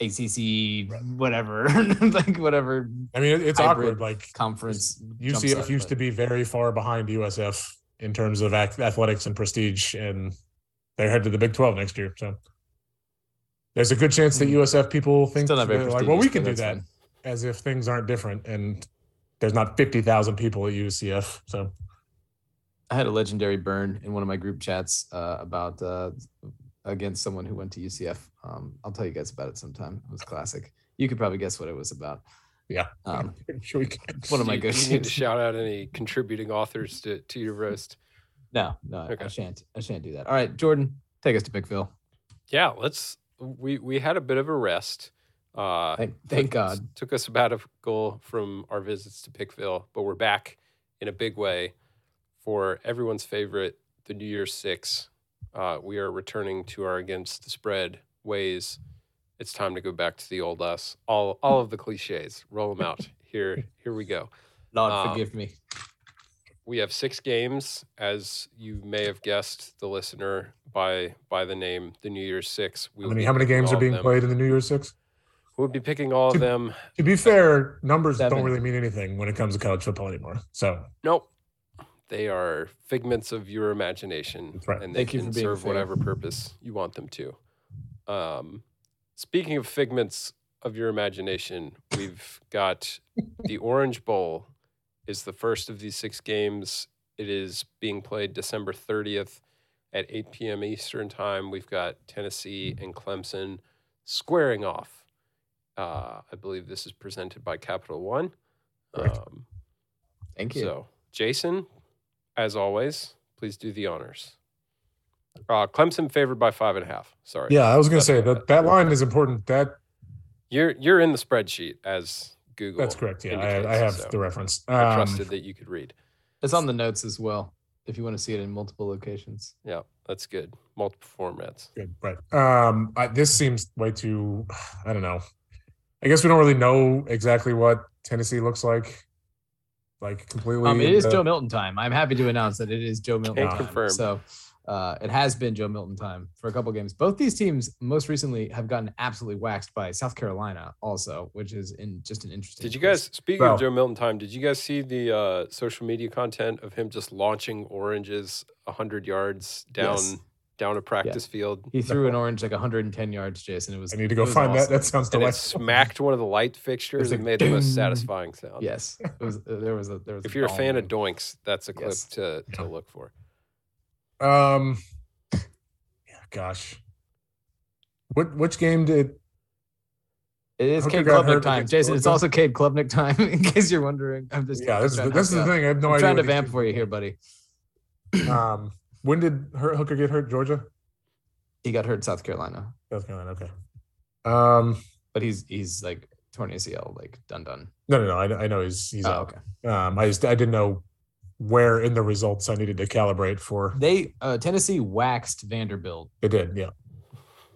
A: ACC, whatever, like whatever
D: I mean, it's awkward. Like
A: conference.
D: UCF used to be very far behind USF in terms of athletics and prestige, and they're headed to the Big Twelve next year. So there's a good chance that
A: Hmm.
D: USF people think
A: Still
D: they're like, well, we can do that,
A: fine.
D: as if things aren't different, and there's not fifty thousand people at UCF. So
A: I had a legendary burn in one of my group chats uh, about uh, against someone who went to UCF. Um, I'll tell you guys about it sometime. It was classic. You could probably guess what it was about.
D: yeah,
A: Um,
D: sure we can.
A: one of my
B: you,
A: go
B: you need to shout out any contributing authors to, to your roast.
A: No, no, I shan't. I shan't do that. All right, Jordan, take us to Pickville.
B: Yeah, let's. We we had a bit of a rest. Uh,
A: Thank, thank
B: took-
A: God.
B: Took a sabbatical from our visits to Pickville, but we're back in a big way for everyone's favorite, the New Year's Six. Uh, we are returning to our against the spread ways. It's time to go back to the old us. All all of the cliches, roll them out. Here here we go.
A: Lord,
B: Um,
A: forgive me.
B: We have six games, as you may have guessed, the listener by by the name, the New Year's Six. We
D: How many how many games are being played in the New Year's Six?
B: We'll be picking all of them.
D: To be fair, numbers
A: Seven.
D: don't really mean anything when it comes to college football anymore. So
B: Nope. They are figments of your imagination,
D: right.
B: and they
A: Thank
B: can
A: for being
B: serve
A: fair.
B: whatever purpose you want them to. Um, speaking of figments of your imagination, we've got the Orange Bowl is the first of these six games. It is being played December 30th at 8 p.m. Eastern Time. We've got Tennessee and Clemson squaring off. Uh, I believe this is presented by Capital One.
D: Correct.
B: Um,
A: Thank you.
B: so, Jason, as always, please do the honors. Uh, Clemson favored by five and a half. Sorry.
D: yeah, I was gonna say that that line is important. That
B: You're you're in the spreadsheet as Google.
D: that's correct. Yeah, I, I have
B: so
D: the reference.
B: I
D: Um,
B: trusted that you could read.
A: It's on the notes as well. If you want to see it in multiple locations.
B: Yeah, that's good. Multiple formats.
D: Good, right. Um, I, this seems way too. I don't know. I guess we don't really know exactly what Tennessee looks like. Like completely.
A: Um, it is
D: uh,
A: Joe Milton time. I'm happy to announce that it is Joe Milton
B: Can't
A: time.
B: confirm.
A: So, uh, it has been Joe Milton time for a couple games. Both these teams most recently have gotten absolutely waxed by South Carolina, also, which is in just an interesting.
B: Did you
A: twist.
B: guys speaking
D: Well-
B: of Joe Milton time? Did you guys see the uh, social media content of him just launching oranges hundred yards down
A: Yes.
B: down a practice field?
A: He threw an orange like 110 yards, Jason. It was.
D: I need to go find that.
A: awesome.
D: That sounds
B: And it
D: delightful.
B: smacked one of the light fixtures
D: like
B: and made the most satisfying sound.
A: Yes, it was. There was a. There was.
B: If you're a fan of doinks, that's a clip
A: Yes.
B: to, to
D: Yeah.
B: look for.
D: Um, yeah, gosh. What which game did?
A: It is Cade Klubnik time, Jason. It's
D: Georgia.
A: also Cade Klubnik time. In case you're wondering, I'm just
D: Yeah, this is the, this is the thing. I have no
A: I'm
D: idea.
A: trying to vamp for you here, buddy.
D: Um, when did Hooker get hurt? Georgia,
A: He got hurt South Carolina,
D: South Carolina. Okay. Um,
A: but he's he's like torn ACL, like done done.
D: no, no, no. I, I know he's he's
A: Oh, okay.
D: Um, I just I didn't know where in the results I needed to calibrate for.
A: They uh, Tennessee waxed Vanderbilt.
D: They did, yeah,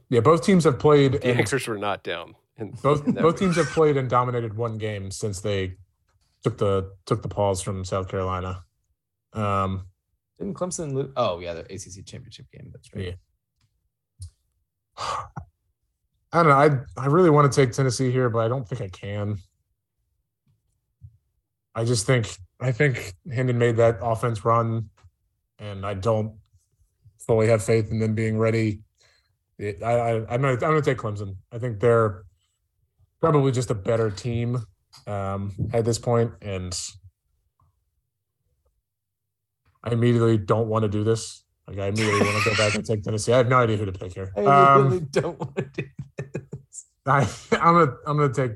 D: yeah. Both teams have played.
B: The
D: and
B: anchors were not down. in-
D: both
B: in
D: both teams have played and dominated one game since they took the took the pause from South Carolina. Um,
A: Didn't Clemson lose? Oh yeah, the ACC championship game. That's right.
D: Yeah. I don't know. I I really want to take Tennessee here, but I don't think I can. I just think I think Hendon made that offense run, and I don't fully have faith in them being ready. I, I I'm gonna I'm gonna take Clemson. I think they're probably just a better team um, at this point, and I immediately don't want to do this. Like I immediately want to go back and take Tennessee. I have no idea who to pick here.
A: I
D: Um,
A: really don't want to do this.
D: I, I'm gonna I'm gonna take.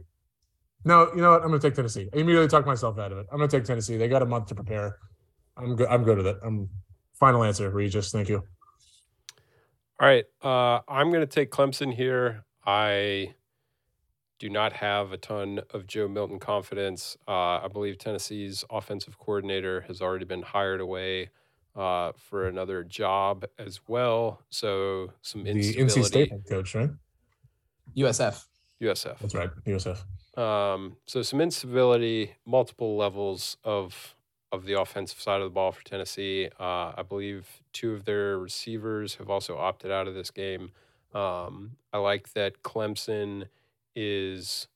D: No, you know what? I'm gonna take Tennessee. I immediately talked myself out of it. I'm gonna take Tennessee. They got a month to prepare. I'm good. I'm good with it. I'm final answer, Regis. Thank you.
B: All right. Uh, I'm going to take Clemson here. I do not have a ton of Joe Milton confidence. Uh, I believe Tennessee's offensive coordinator has already been hired away uh, for another job as well. So some instability. The.
D: NC State coach, right?
A: USF.
B: USF.
D: That's right. USF.
B: Um, so some instability, multiple levels of of the offensive side of the ball for Tennessee. Uh, I believe two of their receivers have also opted out of this game. Um, I like that Clemson is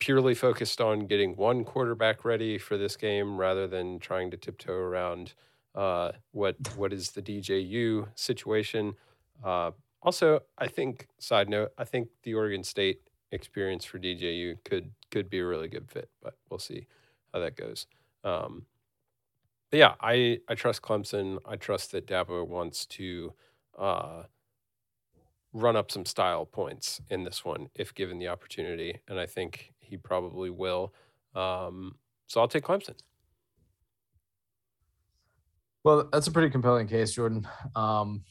B: purely focused on getting one quarterback ready for this game rather than trying to tiptoe around uh, what what is the DJU situation. Uh, also, I think side note, I think the Oregon State experience for DJU could could be a really good fit, but we'll see how that goes. Um, yeah, I I trust Clemson. I trust that Dabo wants to uh, run up some style points in this one if given the opportunity, and I think he probably will. Um, so I'll take Clemson.
A: Well, that's a pretty compelling case, Jordan. Um,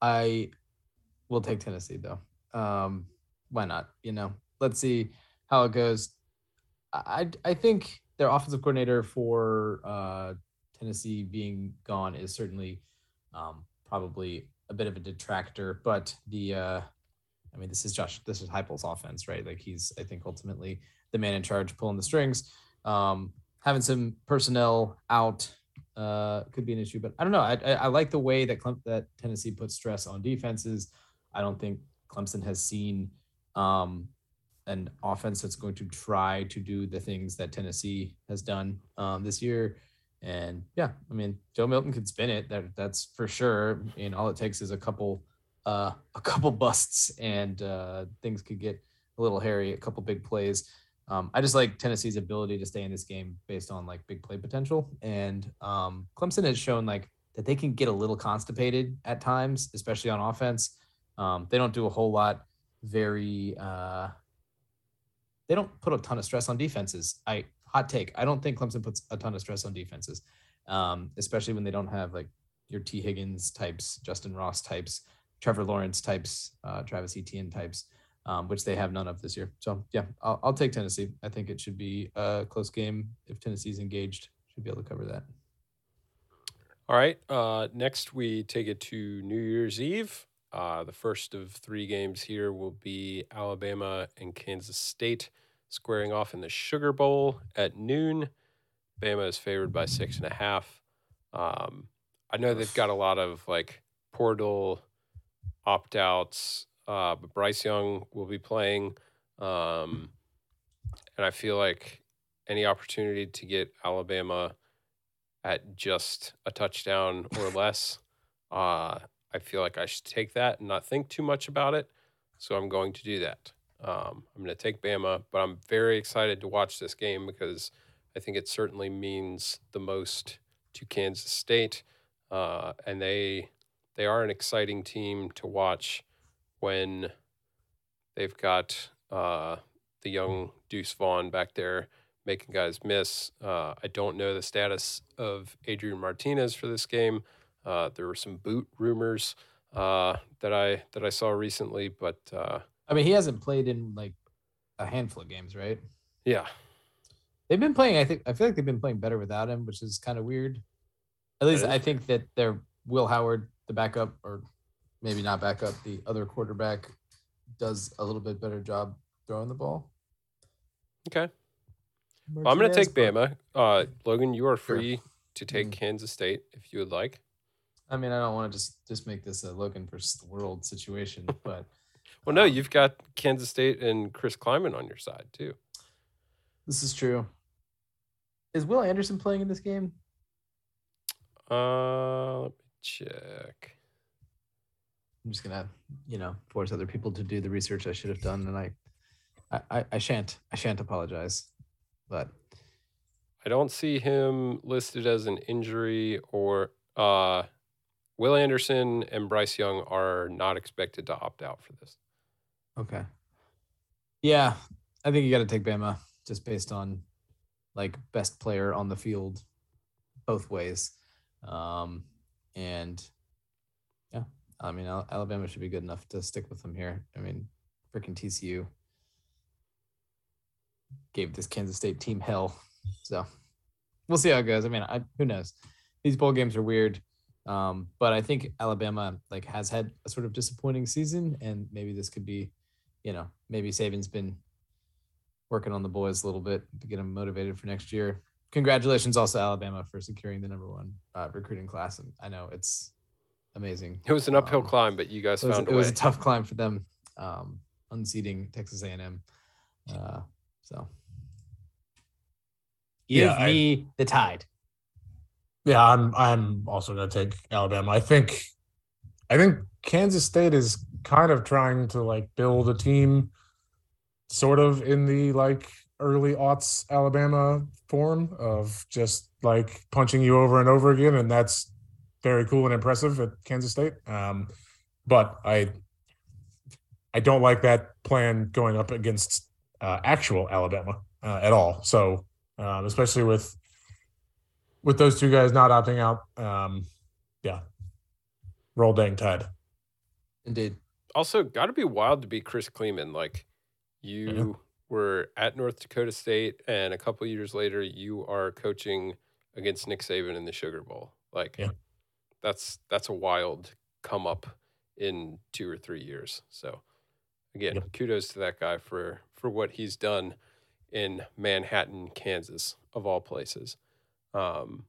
A: I will take Tennessee though. Um, why not? You know, let's see how it goes. I I think their offensive coordinator for uh, Tennessee being gone is certainly um, probably a bit of a detractor, but the uh, I mean, this is Josh. This is Heupel's offense, right? Like he's, I think, ultimately the man in charge, pulling the strings. Um, having some personnel out uh, could be an issue, but I don't know. I, I, I like the way that Clem- that Tennessee puts stress on defenses. I don't think Clemson has seen um, an offense that's going to try to do the things that Tennessee has done um, this year. And yeah, I mean, Joe Milton could spin it. That that's for sure. And all it takes is a couple, uh, a couple busts, and uh, things could get a little hairy. A couple big plays. Um, I just like Tennessee's ability to stay in this game based on like big play potential. And um, Clemson has shown like that they can get a little constipated at times, especially on offense. Um, they don't do a whole lot. Very. Uh, they don't put a ton of stress on defenses. I hot take. I don't think Clemson puts a ton of stress on defenses, um, especially when they don't have like your Tee Higgins types, Justin Ross types, Trevor Lawrence types, uh, Travis Etienne types, um, which they have none of this year. So yeah, I'll, I'll take Tennessee. I think it should be a close game if Tennessee's engaged. Should be able to cover that.
B: All right. Uh, next, we take it to New Year's Eve. Uh, the first of three games here will be Alabama and Kansas State squaring off in the Sugar Bowl at noon. Bama is favored by six and a half. Um, I know they've got a lot of like portal opt outs, uh, but Bryce Young will be playing. Um, and I feel like any opportunity to get Alabama at just a touchdown or less, uh, I feel like I should take that and not think too much about it. So I'm going to do that. Um, I'm going to take Bama, but I'm very excited to watch this game because I think it certainly means the most to Kansas State, uh, and they they are an exciting team to watch when they've got uh, the young Deuce Vaughn back there making guys miss. Uh, I don't know the status of Adrian Martinez for this game. Uh, there were some boot rumors uh, that I that I saw recently, but uh,
A: I mean, he hasn't played in like a handful of games, right?
B: yeah,
A: They've been playing. I think I feel like they've been playing better without him, which is kind of weird. At least I think that they're Will Howard, the backup, or maybe not backup, the other quarterback, does a little bit better job throwing the ball.
B: okay. Well, I'm going to take Bama. Uh, Logan, you are
A: Sure.
B: free to take
A: Mm.
B: Kansas State if you would like.
A: I mean, I don't want to just just make this a Logan versus the world situation, but
B: Well, no,
A: um,
B: you've got Kansas State and Chris Klieman on your side too.
A: This is true. Is Will Anderson playing in this game?
B: Uh, let me check.
A: I'm just gonna, you know, force other people to do the research I should have done, and I, I, I, I shan't, I shan't apologize, but
B: I don't see him listed as an injury or uh, Will Anderson and Bryce Young are not expected to opt out for this.
A: okay. Yeah, I think you got to take Bama just based on like best player on the field, both ways, um, and yeah, I mean Alabama should be good enough to stick with them here. I mean, freaking TCU gave this Kansas State team hell. So we'll see how it goes. I mean, I, who knows? These bowl games are weird. Um, but I think Alabama like has had a sort of disappointing season, and maybe this could be, you know, maybe Saban's been working on the boys a little bit to get them motivated for next year. Congratulations also Alabama for securing the number one uh, recruiting class, and I know it's amazing.
B: It was an uphill
A: Um,
B: climb, but you guys
A: it was,
B: found
A: it
B: a
A: was a tough climb for them, um, unseating Texas A&M. Uh, so, give
D: Yeah, I-
A: me the tide.
D: Yeah, I'm I'm also gonna take Alabama. I think I think Kansas State is kind of trying to like build a team sort of in the like early aughts Alabama form of just like punching you over and over again, and that's very cool and impressive at Kansas State. Um, but I I don't like that plan going up against uh, actual Alabama uh, at all. So um, especially with with those two guys not opting out, um, yeah, roll dang tide.
A: Indeed.
B: Also, got to be wild to be Chris Klieman. Like, you were at North Dakota State, and a couple years later, you are coaching against Nick Saban in the Sugar Bowl. Like,
D: Yeah.
B: that's that's a wild come up in two or three years. So, again,
D: Yep.
B: kudos to that guy for for what he's done in Manhattan, Kansas, of all places. Um,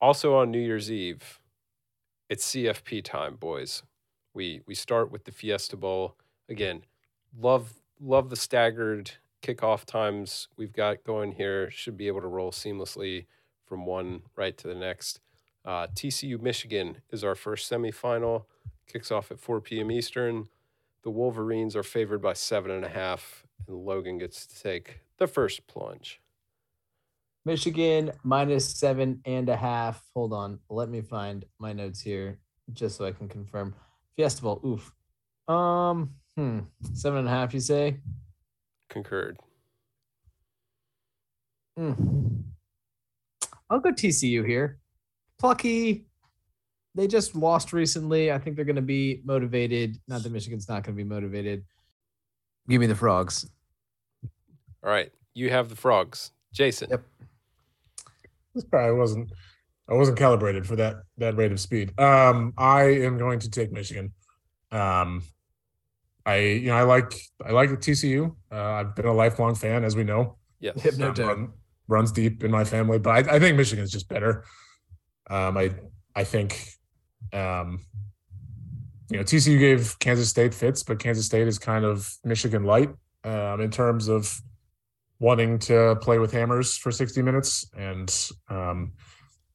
B: also on New Year's Eve, it's CFP time, boys. We we start with the Fiesta Bowl again. Love love the staggered kickoff times we've got going here. Should be able to roll seamlessly from one right to the next. Uh, TCU Michigan is our first semifinal. Kicks off at 4 p.m. Eastern. The Wolverines are favored by seven and a half, and Logan gets to take the first plunge.
A: Michigan minus seven and a half. Hold on. Let me find my notes here just so I can confirm. Fiesta Bowl. Oof. Um, hmm. Seven and a half, you say?
B: Concurred.
A: Hmm. I'll go TCU here. Plucky. They just lost recently. I think they're going to be motivated. Not that Michigan's not going to be motivated. Give me the frogs.
B: All right, you have the frogs, Jason.
A: Yep.
D: This probably wasn't. I wasn't calibrated for that that rate of speed. Um, I am going to take Michigan. Um, I you know I like I like the TCU. Uh, I've been a lifelong fan, as we know.
B: Yes.
A: Yep, no doubt.
D: run- runs deep in my family, but I, I think is just better. Um, I I think, um, you know, TCU gave Kansas State fits, but Kansas State is kind of Michigan light um, in terms of wanting to play with hammers for 60 minutes. And um,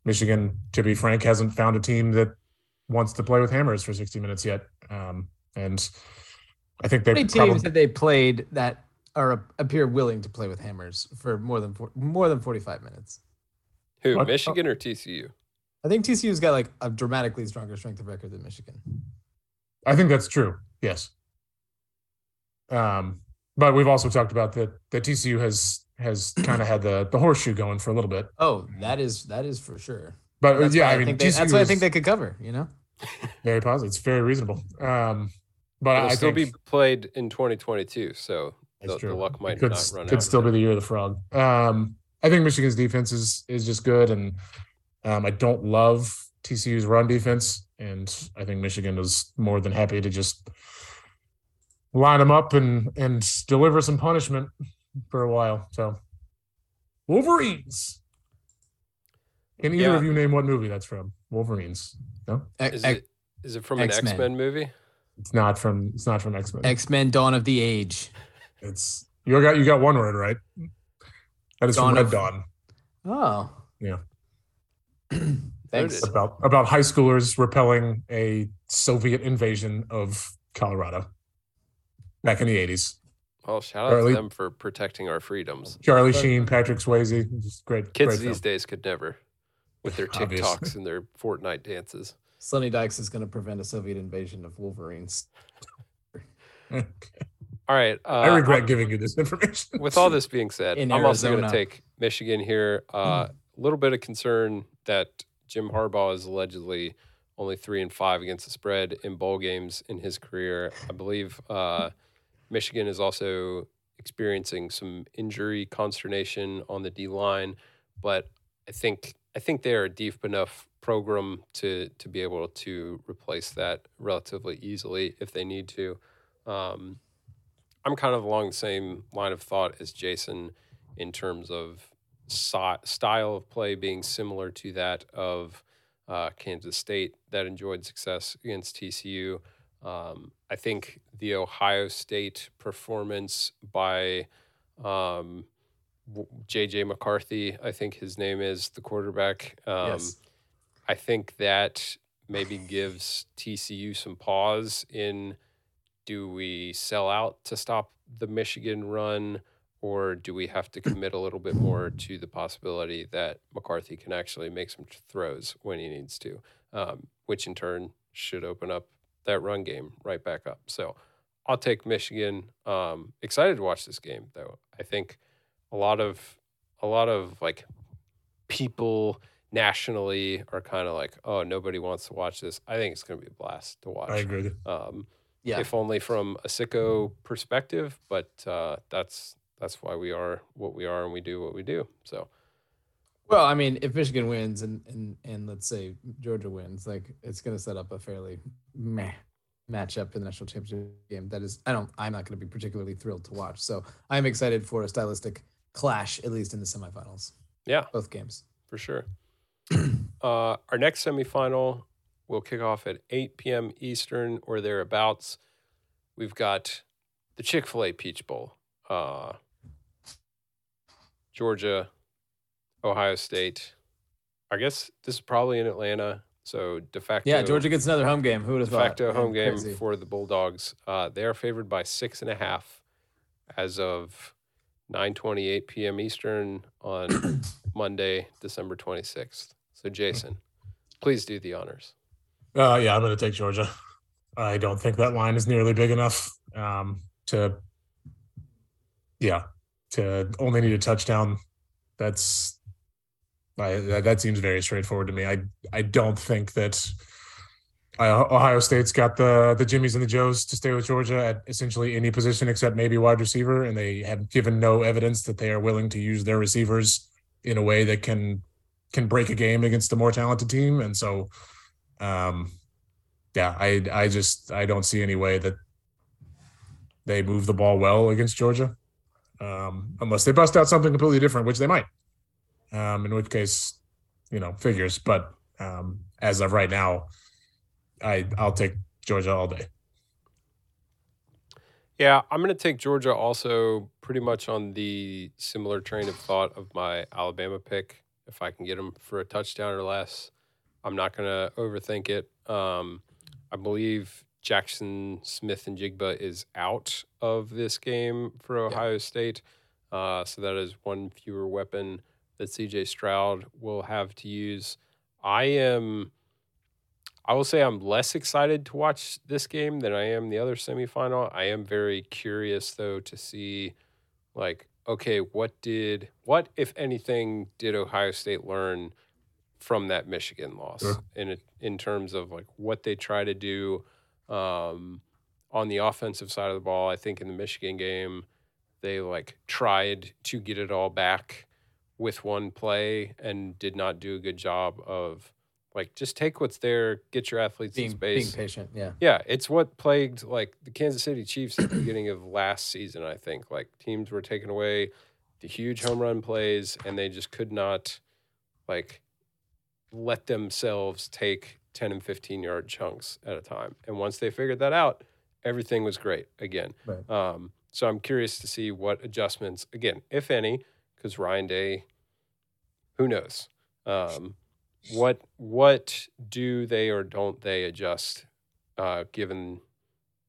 D: Michigan, to be frank, hasn't found a team that wants to play with hammers for 60 minutes yet. Um, and I think
A: How
D: they
A: many teams
D: probably
A: have they played that are appear willing to play with hammers for more than four, more than 45 minutes?
B: Who,
D: What?
B: Michigan or TCU?
A: I think TCU's got like a dramatically stronger strength of record than Michigan.
D: I think that's true. Yes. Um, but we've also talked about that that TCU has has kind of had the the horseshoe going for a little bit.
A: Oh, that is that is for sure.
D: But
A: That's
D: yeah,
A: why
D: I mean,
A: think they,
D: TCU
A: that's what I think they could cover. You know,
D: very positive. It's very reasonable. Um, but
B: It'll
D: I
B: still
D: think
B: be played in 2022, so the, the luck
D: it
B: might
D: could,
B: not run out.
D: Could
B: out.
D: still be the year of the frog. Um, I think Michigan's defense is is just good, and um, I don't love TCU's run defense, and I think Michigan is more than happy to just line them up and and deliver some punishment for a while. So, Wolverines. Can either
B: Yeah.
D: of you name what movie that's from? Wolverines. No,
B: Is
A: X
B: it is it from an
A: X-Men.
B: X Men movie?
D: it's not from. It's not from X Men.
A: X Men Dawn of the Age.
D: It's you got you got one word right. That is
A: Dawn
D: from Red
A: of-
D: Dawn.
A: Oh,
D: Yeah.
A: Thanks.
D: About about high schoolers repelling a Soviet invasion of Colorado back in the eighties.
B: Well, shout out
D: Or
B: to
D: least-
B: them for protecting our freedoms.
D: Charlie Sheen, Patrick Swayze, just great.
B: Kids
D: great
B: these
D: film.
B: days could never, with their TikToks and their Fortnite dances.
A: Sonny Dykes is going to prevent a Soviet invasion of Wolverines.
B: All right. Uh,
D: I regret giving you this information.
B: with all this being said,
A: In
B: I'm also going to take Michigan here. A uh, little bit of concern that Jim Harbaugh is allegedly only three and five against the spread in bowl games in his career. I believe uh, Michigan is also experiencing some injury consternation on the D line, but I think I think they are a deep enough program to to be able to replace that relatively easily if they need to. Um, I'm kind of along the same line of thought as Jason in terms of style of play being similar to that of uh, Kansas State that enjoyed success against TCU. Um, I think the Ohio State performance by um, JJ McCarthy, I think his name is the quarterback. Um,
A: yes.
B: I think that maybe gives TCU some pause in do we sell out to stop the Michigan run or do we have to commit a little bit more to the possibility that McCarthy can actually make some throws when he needs to, um, which in turn should open up that run game right back up. So I'll take Michigan. Um, excited to watch this game though. I think a lot of a lot of like people nationally are kind of like, oh, nobody wants to watch this. I think it's going to be a blast to watch.
D: I agree.
B: Um,
A: Yeah.
B: If only from a sicko perspective, but uh, that's that's why we are what we are and we do what we do. So
A: Well, I mean, if Michigan wins and and and let's say Georgia wins, like it's going to set up a fairly meh matchup in the national championship game. That is, I don't, I'm not going to be particularly thrilled to watch. So I'm excited for a stylistic clash, at least in the semifinals,
B: yeah,
A: both games.
B: for sure. uh, our next semifinal will kick off at 8 p.m. Eastern or thereabouts. We've got the Chick Fil A Peach Bowl, uh, Georgia, Ohio State. I guess this is probably in Atlanta, so de facto.
A: Yeah, Georgia gets another home game. Who would have
B: de
A: thought?
B: facto home game
A: Crazy.
B: for the Bulldogs. Uh, they are favored by six and a half as of 9:28 p.m. Eastern on Monday, December 26th. So, Jason, please do the honors.
D: Uh, yeah, I'm going to take Georgia. I don't think that line is nearly big enough um, to, yeah, to only need a touchdown. That's I, that, seems very straightforward to me. I I don't think that Ohio State's got the the Jimmies and the Joes to stay with Georgia at essentially any position except maybe wide receiver, and they have given no evidence that they are willing to use their receivers in a way that can can break a game against a more talented team. And so, um, yeah, I I just I don't see any way that they move the ball well against Georgia, um, unless they bust out something completely different, which they might. Um, in which case, you know, figures. But um, as of right now, I I'll take Georgia all day.
B: Yeah, I'm going to take Georgia also pretty much on the similar train of thought of my Alabama pick. If I can get them for a touchdown or less, I'm not going to overthink it. Um, I believe Jaxon Smith-Njigba is out of this game for Ohio State. Uh, so that is one fewer weapon that CJ Stroud will have to use. I am I will say I'm less excited to watch this game than I am the other semifinal. I am very curious though to see like okay, what did what if anything did Ohio State learn from that Michigan loss
D: Sure.
B: in in terms of like what they try to do um, on the offensive side of the ball. I think in the Michigan game they like tried to get it all back with one play and did not do a good job of like just take what's there, get your athletes
A: being
B: in space.
A: being patient. Yeah.
B: Yeah, it's what plagued like the Kansas City Chiefs at the beginning of last season. I think like teams were taking away the huge home run plays, and they just could not like let themselves take ten and fifteen yard chunks at a time. And once they figured that out, everything was great again.
A: Right.
B: Um, so I'm curious to see what adjustments, again, if any, because Ryan Day, who knows. Um, what what do they or don't they adjust uh, given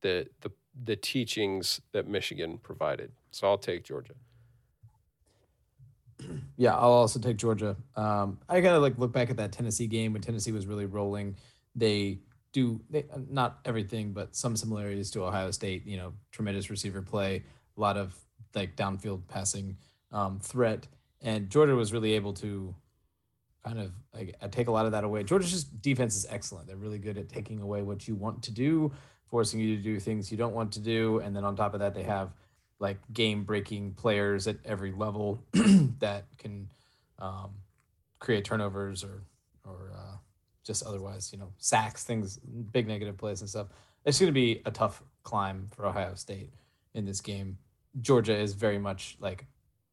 B: the the the teachings that Michigan provided? So I'll take Georgia.
A: Yeah, I'll also take Georgia. Um, I gotta like look back at that Tennessee game when Tennessee was really rolling. They do they, not everything, but some similarities to Ohio State. You know, tremendous receiver play, a lot of like downfield passing um, threat, and Georgia was really able to kind of like uh, take a lot of that away. Georgia's just defense is excellent. They're really good at taking away what you want to do, forcing you to do things you don't want to do, and then on top of that, they have like game breaking players at every level that can um, create turnovers or or uh, just otherwise you know sacks things big negative plays and stuff it's going to be a tough climb for ohio state in this game georgia is very much like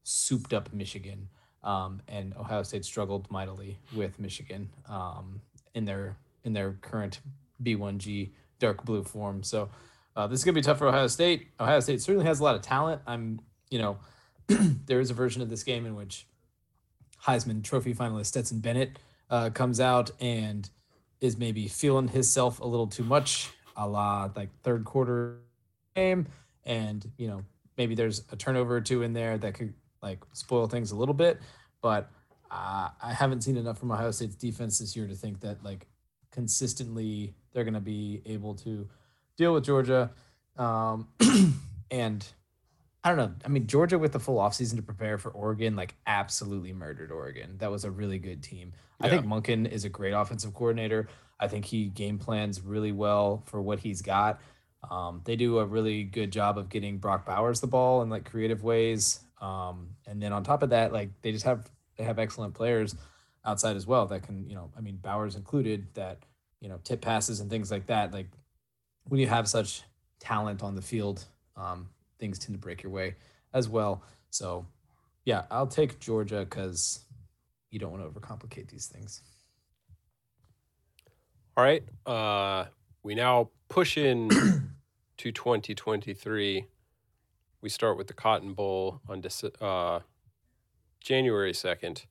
A: souped up michigan um, and ohio state struggled mightily with michigan um, in their in their current b1g dark blue form so uh, this is going to be tough for Ohio State. Ohio State certainly has a lot of talent. I'm, you know, there is a version of this game in which Heisman Trophy finalist Stetson Bennett uh, comes out and is maybe feeling himself a little too much, a la like third quarter game, and you know maybe there's a turnover or two in there that could like spoil things a little bit. But uh, I haven't seen enough from Ohio State's defense this year to think that like consistently they're going to be able to deal with Georgia. Um, and I don't know. I mean, Georgia with the full offseason to prepare for Oregon, like absolutely murdered Oregon. That was a really good team. I think Monken is a great offensive coordinator. I think he game plans really well for what he's got. Um, they do a really good job of getting Brock Bowers the ball in like creative ways. Um, and then on top of that, like they just have they have excellent players outside as well that can, you know, I mean Bowers included that, you know, tip passes and things like that. Like when you have such talent on the field, um, things tend to break your way as well. So, yeah, I'll take Georgia because you don't want to overcomplicate these things.
B: All right. Uh, we now push in to 2023. We start with the Cotton Bowl on Dece- uh, January 2nd.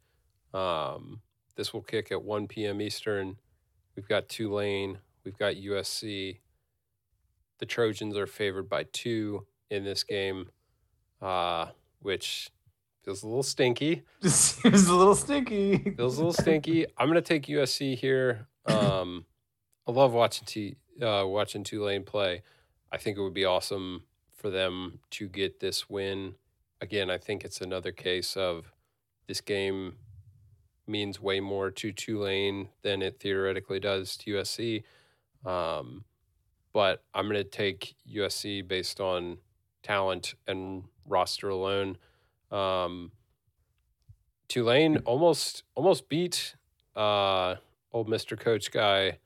B: Um, this will kick at 1 p.m. Eastern. We've got Tulane. We've got USC. The Trojans are favored by two in this game, uh, which feels a little stinky.
A: Just seems a little stinky.
B: Feels a little stinky. I'm gonna take USC here. Um, I love watching T uh, watching Tulane play. I think it would be awesome for them to get this win. Again, I think it's another case of this game means way more to Tulane than it theoretically does to USC. Um, but I'm going to take USC based on talent and roster alone. Um, Tulane almost almost beat uh, old Mister Coach guy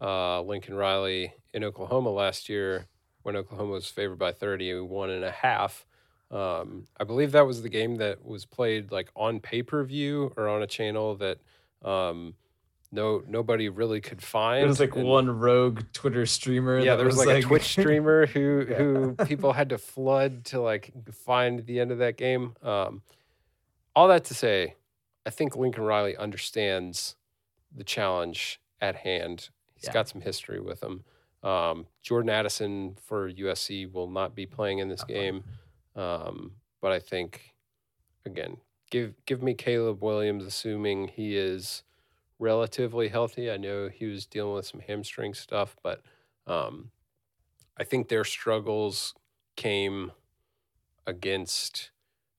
B: uh, Lincoln Riley in Oklahoma last year when Oklahoma was favored by 30 one and a half. Um, I believe that was the game that was played like on pay per view or on a channel that um, no nobody really could find.
A: There was like
B: and-
A: one rogue Twitter streamer.
B: Yeah, there was like, a Twitch streamer who
A: Yeah.
B: who people had to flood to like find the end of that game. Um, all that to say, I think Lincoln Riley understands the challenge at hand. He's
A: Yeah.
B: got some history with him. Um, Jordan Addison for USC will not be playing in this game, um, but I think again, give give me Caleb Williams, assuming he is relatively healthy. I know he was dealing with some hamstring stuff, but um, I think their struggles came against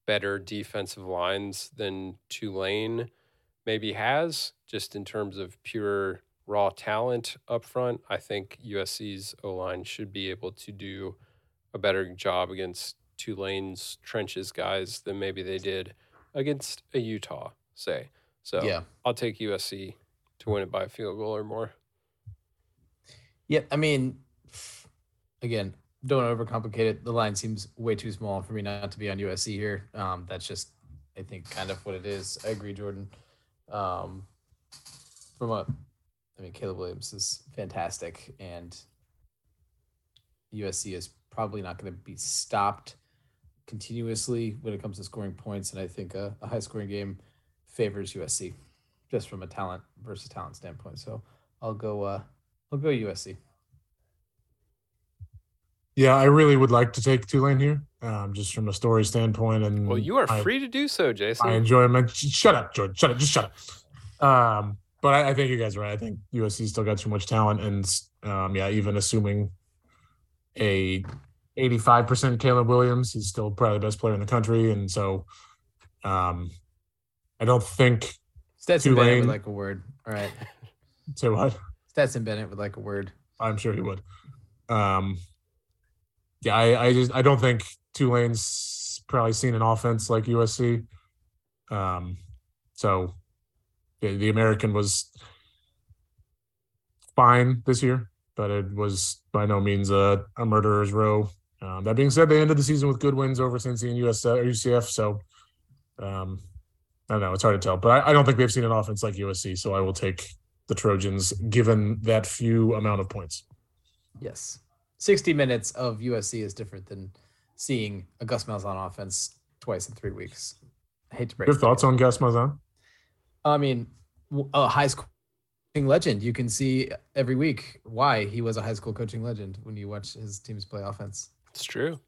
B: better defensive lines than Tulane maybe has, just in terms of pure raw talent up front. I think USC's O line should be able to do a better job against Tulane's trenches guys than maybe they did against a Utah, say. So
A: Yeah.
B: I'll take USC to win it by a field goal or more.
A: Yeah, I mean, again, don't overcomplicate it. The line seems way too small for me not to be on USC here. Um, that's just, I think, kind of what it is. I agree, Jordan. Um, from a, I mean, Caleb Williams is fantastic, and USC is probably not going to be stopped continuously when it comes to scoring points. And I think a, a high scoring game favors USC just from a talent versus talent standpoint. So I'll go. Uh, I'll go USC.
D: Yeah, I really would like to take Tulane here, um, just from a story standpoint. And
B: Well, you are
D: I-
B: free to do so, Jason.
D: I enjoy him. Sh- Shut up, Jordan. Shut up. Just shut up. Um, but I, I think you guys are right. I think USC still got too much talent, and um, yeah, even assuming a 85% Caleb Williams, he's still probably the best player in the country, and so um, I don't think.
A: Stetson Bennett
D: Tulane.
A: would like a word. All right.
D: Say what?
A: Stetson Bennett would like a word.
D: I'm sure he would. Um, yeah, I, I just I don't think Tulane's probably seen an offense like USC. Um, so the American was fine this year, but it was by no means a, a murderer's row. Um, that being said, they ended the season with good wins over Cincy and US or UCF. So um, I don't know, it's hard to tell, but I, I don't think they've seen an offense like USC. So I will take the Trojans given that few amount of points.
A: Yes. 60 minutes of USC is different than seeing a Gus Malzahn offense twice in three weeks. I hate to break
D: Your thoughts on Gus Malzahn?
A: I mean, a high school coaching legend. You can see every week why he was a high school coaching legend when you watch his teams play offense.
B: it's true.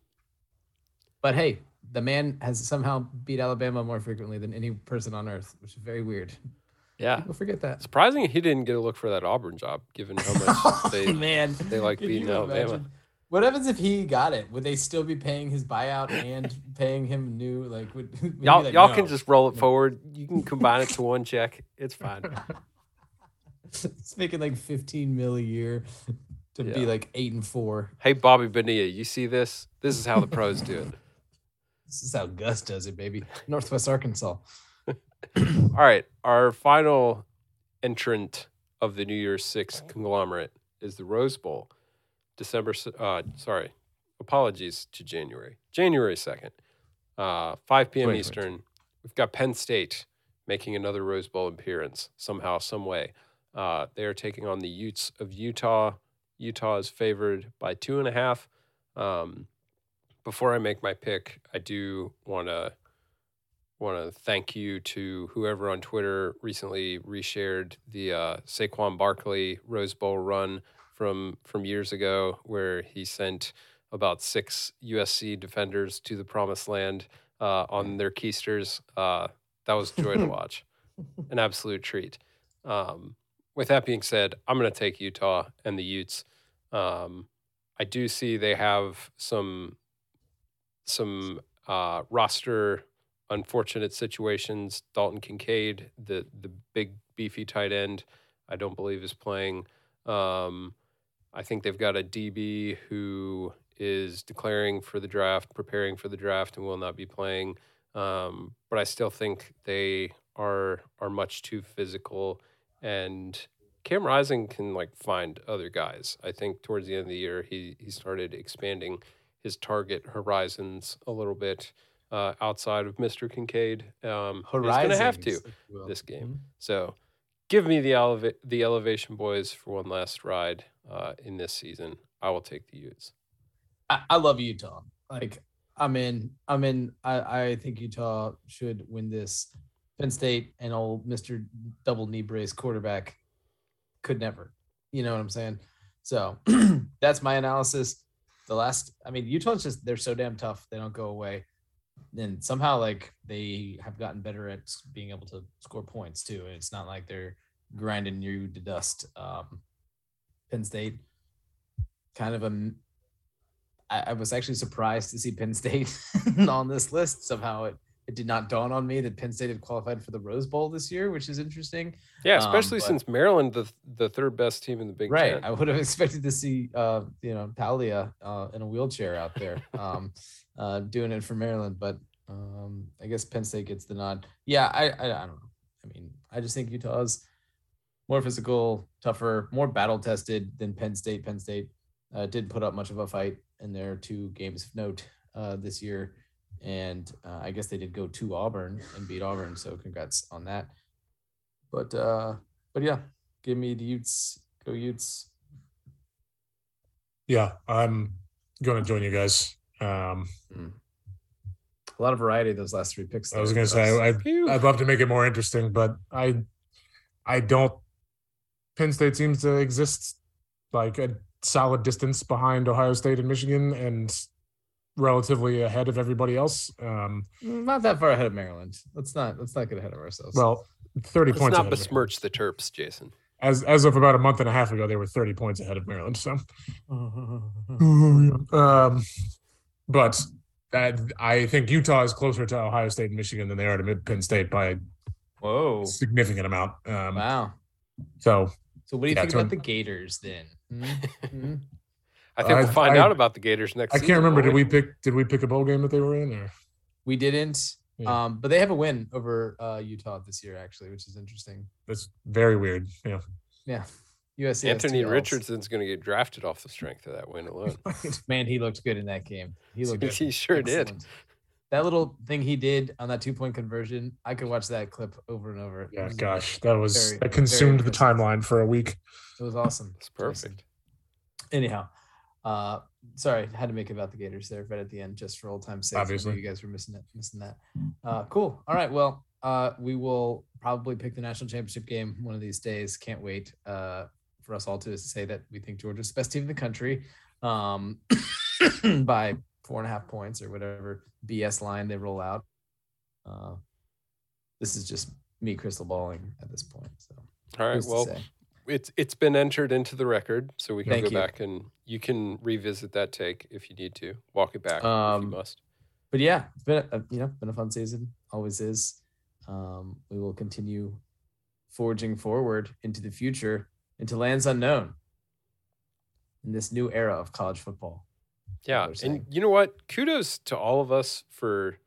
A: But hey, the man has somehow beat Alabama more frequently than any person on earth, which is very weird.
B: Yeah.
A: People forget that.
B: Surprising he didn't get a look for that Auburn job, given how much they
A: man,
B: they like beating Alabama.
A: imagine? What happens if he got it? Would they still be paying his buyout and paying him new? Like, would, would
B: y'all
A: like,
B: y'all
A: "No."
B: can just roll it forward. You can combine it to one check. It's fine.
A: It's making like 15 mil a year to be like eight and four.
B: Hey Bobby Bonilla, you see this? This is how the pros do it.
A: This is how Gus does it, baby. Northwest Arkansas.
B: All right, our final entrant of the New Year's Six conglomerate is the Rose Bowl, December. Uh, sorry, apologies to January, January second, uh, five p.m.
A: 2022.
B: Eastern. We've got Penn State making another Rose Bowl appearance somehow, some way. Uh, they are taking on the Utes of Utah. Utah is favored by two and a half. Um, before I make my pick, I do want to want to thank you to whoever on Twitter recently reshared the uh, Saquon Barkley Rose Bowl run from from years ago, where he sent about six USC defenders to the promised land uh, on their keisters. Uh, that was joy to watch, an absolute treat. Um, with that being said, I'm going to take Utah and the Utes. Um, I do see they have some some uh, roster unfortunate situations. Dalton Kincaid, the the big beefy tight end, I don't believe is playing. Um, I think they've got a DB who is declaring for the draft, preparing for the draft, and will not be playing. Um, but I still think they are are much too physical, and Cam Rising can like find other guys. I think towards the end of the year, he he started expanding his target horizons a little bit uh, outside of Mr. Kincaid. Um, he's going to have to
A: Horizons, if you will.
B: this game.
A: Mhm.
B: So give me the eleva- the elevation boys for one last ride uh, in this season. I will take the Utes.
A: I, I love Utah. Like I'm in. I'm in. I, I think Utah should win this. Penn State and old Mister Double Knee Brace quarterback could never. You know what I'm saying? So that's my analysis. The last, I mean, Utah's just they're so damn tough. They don't go away. And somehow, like they have gotten better at being able to score points too. And it's not like they're grinding you to dust. Um, Penn State, kind of a I, I was actually surprised to see Penn State on this list. Somehow it, it did not dawn on me that Penn State had qualified for the Rose Bowl this year, which is interesting.
B: Yeah,
A: Um,
B: especially
A: but-
B: since Maryland, the the third best team in the Big
A: right.
B: Ten.
A: I would have expected to see uh, you know, Taulia uh, in a wheelchair out there um, uh, doing it for Maryland, but um, I guess Penn State gets the nod. Yeah, I, I I don't know. I mean, I just think Utah's more physical, tougher, more battle tested than Penn State. Penn State uh, did put up much of a fight in their two games of note uh, this year, and uh, I guess they did go to Auburn and beat Auburn. So congrats on that. But uh, but yeah, give me the Utes. Go Utes.
D: Yeah, I'm going to join you guys. Um,
A: A lot of variety those last three picks.
D: I was going to say
A: us.
D: I,
B: Phew.
D: I'd love to make it more interesting, but I I don't. Penn State seems to exist like a solid distance behind Ohio State and Michigan, and relatively ahead of everybody else. Um,
A: not that far ahead of Maryland. Let's not let's not get ahead of ourselves.
D: well, thirty
B: Let's
D: points.
B: not
D: ahead of
B: besmirch the Terps, Jason.
D: As as of about a month and a half ago, they were thirty points ahead of Maryland. So, um, but that, I think Utah is closer to Ohio State and Michigan than they are to Mid Penn State by
A: whoa,
D: a significant amount. Um,
A: wow.
D: So
A: So what do you
D: Yeah,
A: think
D: turn-
A: about the Gators then? Hmm? Hmm?
B: I think
D: I-
B: we'll find
D: I-
B: out about the Gators next.
D: I can't remember.
B: won't
D: Did we pick? Did we pick a bowl game that they were in? Or
A: We didn't.
D: Yeah.
A: Um, but they have a win over uh, Utah this year, actually, which is interesting.
D: that's very weird. Yeah.
A: Yeah, USC. has
B: Anthony
A: two Ls.
B: Richardson's going to get drafted off the strength of that win alone.
A: Man, he looked good in that game. He looked.
B: he sure did.
A: excellent. That little thing he did on that two point conversion, I could watch that clip over and over.
D: Yeah.
A: was-
D: Gosh, that was
A: Very-
D: that consumed the timeline for a week.
A: it was awesome.
B: It's perfect.
A: anyhow uh sorry had to make it about the gators there right at the end just for old time's sake
D: Obviously.
A: you guys were missing it missing that uh cool all right well uh we will probably pick the national championship game one of these days can't wait uh for us all to say that we think georgia's the best team in the country um by four and a half points or whatever bs line they roll out uh this is just me crystal balling at this point so
B: All right. Well, it's it's been entered into the record, so we can
A: Thank
B: go
A: you.
B: back and you can revisit that take if you need to. Walk it back if
A: Um,
B: you must.
A: but yeah, it's been a, you know been a fun season. Always is. Um, we will continue forging forward into the future, into lands unknown, in this new era of college football.
B: Yeah, and you know what? Kudos to all of us for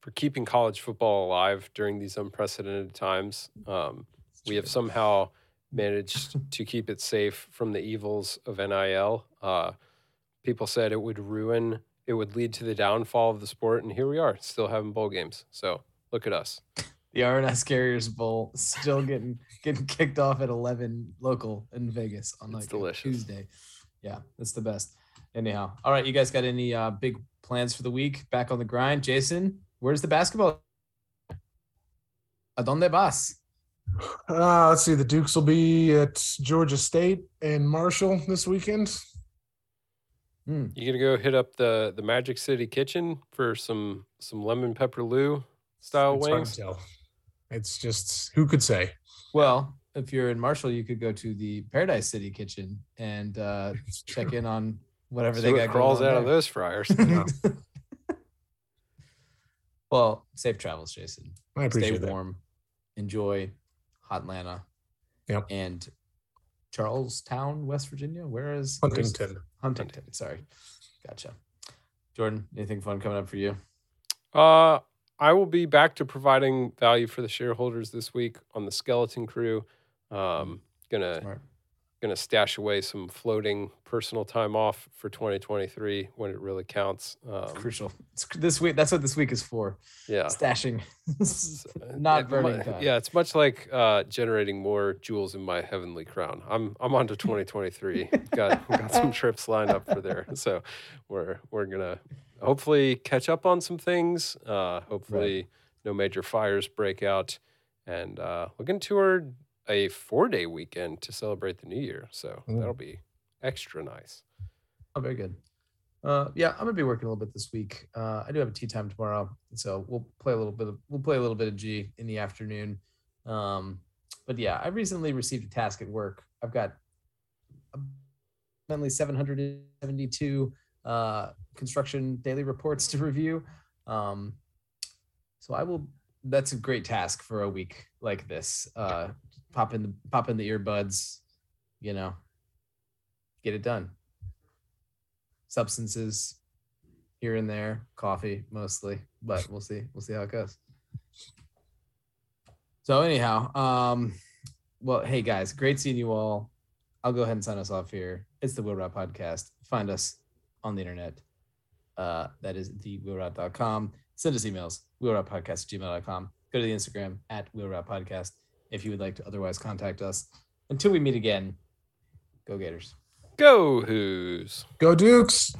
B: for keeping college football alive during these unprecedented times. Um, we have somehow managed to keep it safe from the evils of NIL. Uh, people said it would ruin, it would lead to the downfall of the sport, and here we are, still having bowl games. So look at us.
A: the R+L Carriers Bowl still getting getting kicked off at eleven local in Vegas on
B: It's
A: like
B: delicious.
A: Tuesday. Yeah, that's the best. Anyhow, all right, you guys got any uh, big plans for the week? Back on the grind, Jason. Where's the basketball? adonde vas?
D: Uh, let's see. The Dukes will be at Georgia State and Marshall this weekend.
A: Hmm.
B: You gonna go hit up the the Magic City Kitchen for some some lemon pepper lou style
D: It's hard
B: wings?
D: It's just who could say.
A: Well, if you're in Marshall, you could go to the Paradise City Kitchen and uh, check in on whatever
B: See
A: they
B: what
A: got
B: crawls
A: going
B: out
A: on
B: of those fryers.
D: Yeah.
A: well, safe travels, Jason.
D: I
A: Stay
D: appreciate that.
A: warm. Enjoy hot Atlanta.
D: Yep.
A: And Charlestown, West Virginia. Where is where's-
D: Huntington.
A: Huntington. Sorry. Gotcha. Jordan, anything fun coming up for you?
B: Uh, I will be back to providing value for the shareholders this week on the Skeleton Crew. Um, gonna
A: Smart.
B: Going to stash away some floating personal time off for 2023 when it really counts. Um,
A: Crucial. It's this week. That's what this week is for.
B: yeah.
A: Stashing,
B: Uh,
A: not
B: it
A: burning time.
B: Yeah, it's much like uh, generating more jewels in my heavenly crown. I'm I'm on to 2023. got got some trips lined up for there, so we're we're gonna hopefully catch up on some things. Uh, hopefully, no major fires break out, and uh, looking toward a four day weekend to celebrate the new year. So
D: Mm.
B: that'll be extra nice.
A: Oh, very good. Uh, yeah, I'm gonna be working a little bit this week. Uh, I do have a tea time tomorrow, so we'll play a little bit. Of, we'll play a little bit of G in the afternoon. Um, but yeah, I recently received a task at work. I've got approximately 772 uh, construction daily reports to review. Um, so I will. That's a great task for a week like this. Uh, pop in the pop in the earbuds, you know, get it done substances here and there, coffee mostly, but we'll see. We'll see how it goes. So anyhow, um, well, hey guys, great seeing you all. I'll go ahead and sign us off here. It's the Will Rot Podcast. Find us on the internet. Uh, that is thewillrot.com. Send us emails, willrotpodcast at gmail.com. Go to the Instagram at willrot podcast if you would like to otherwise contact us. Until we meet again, go Gators.
B: Go Hoos.
D: Go Dukes.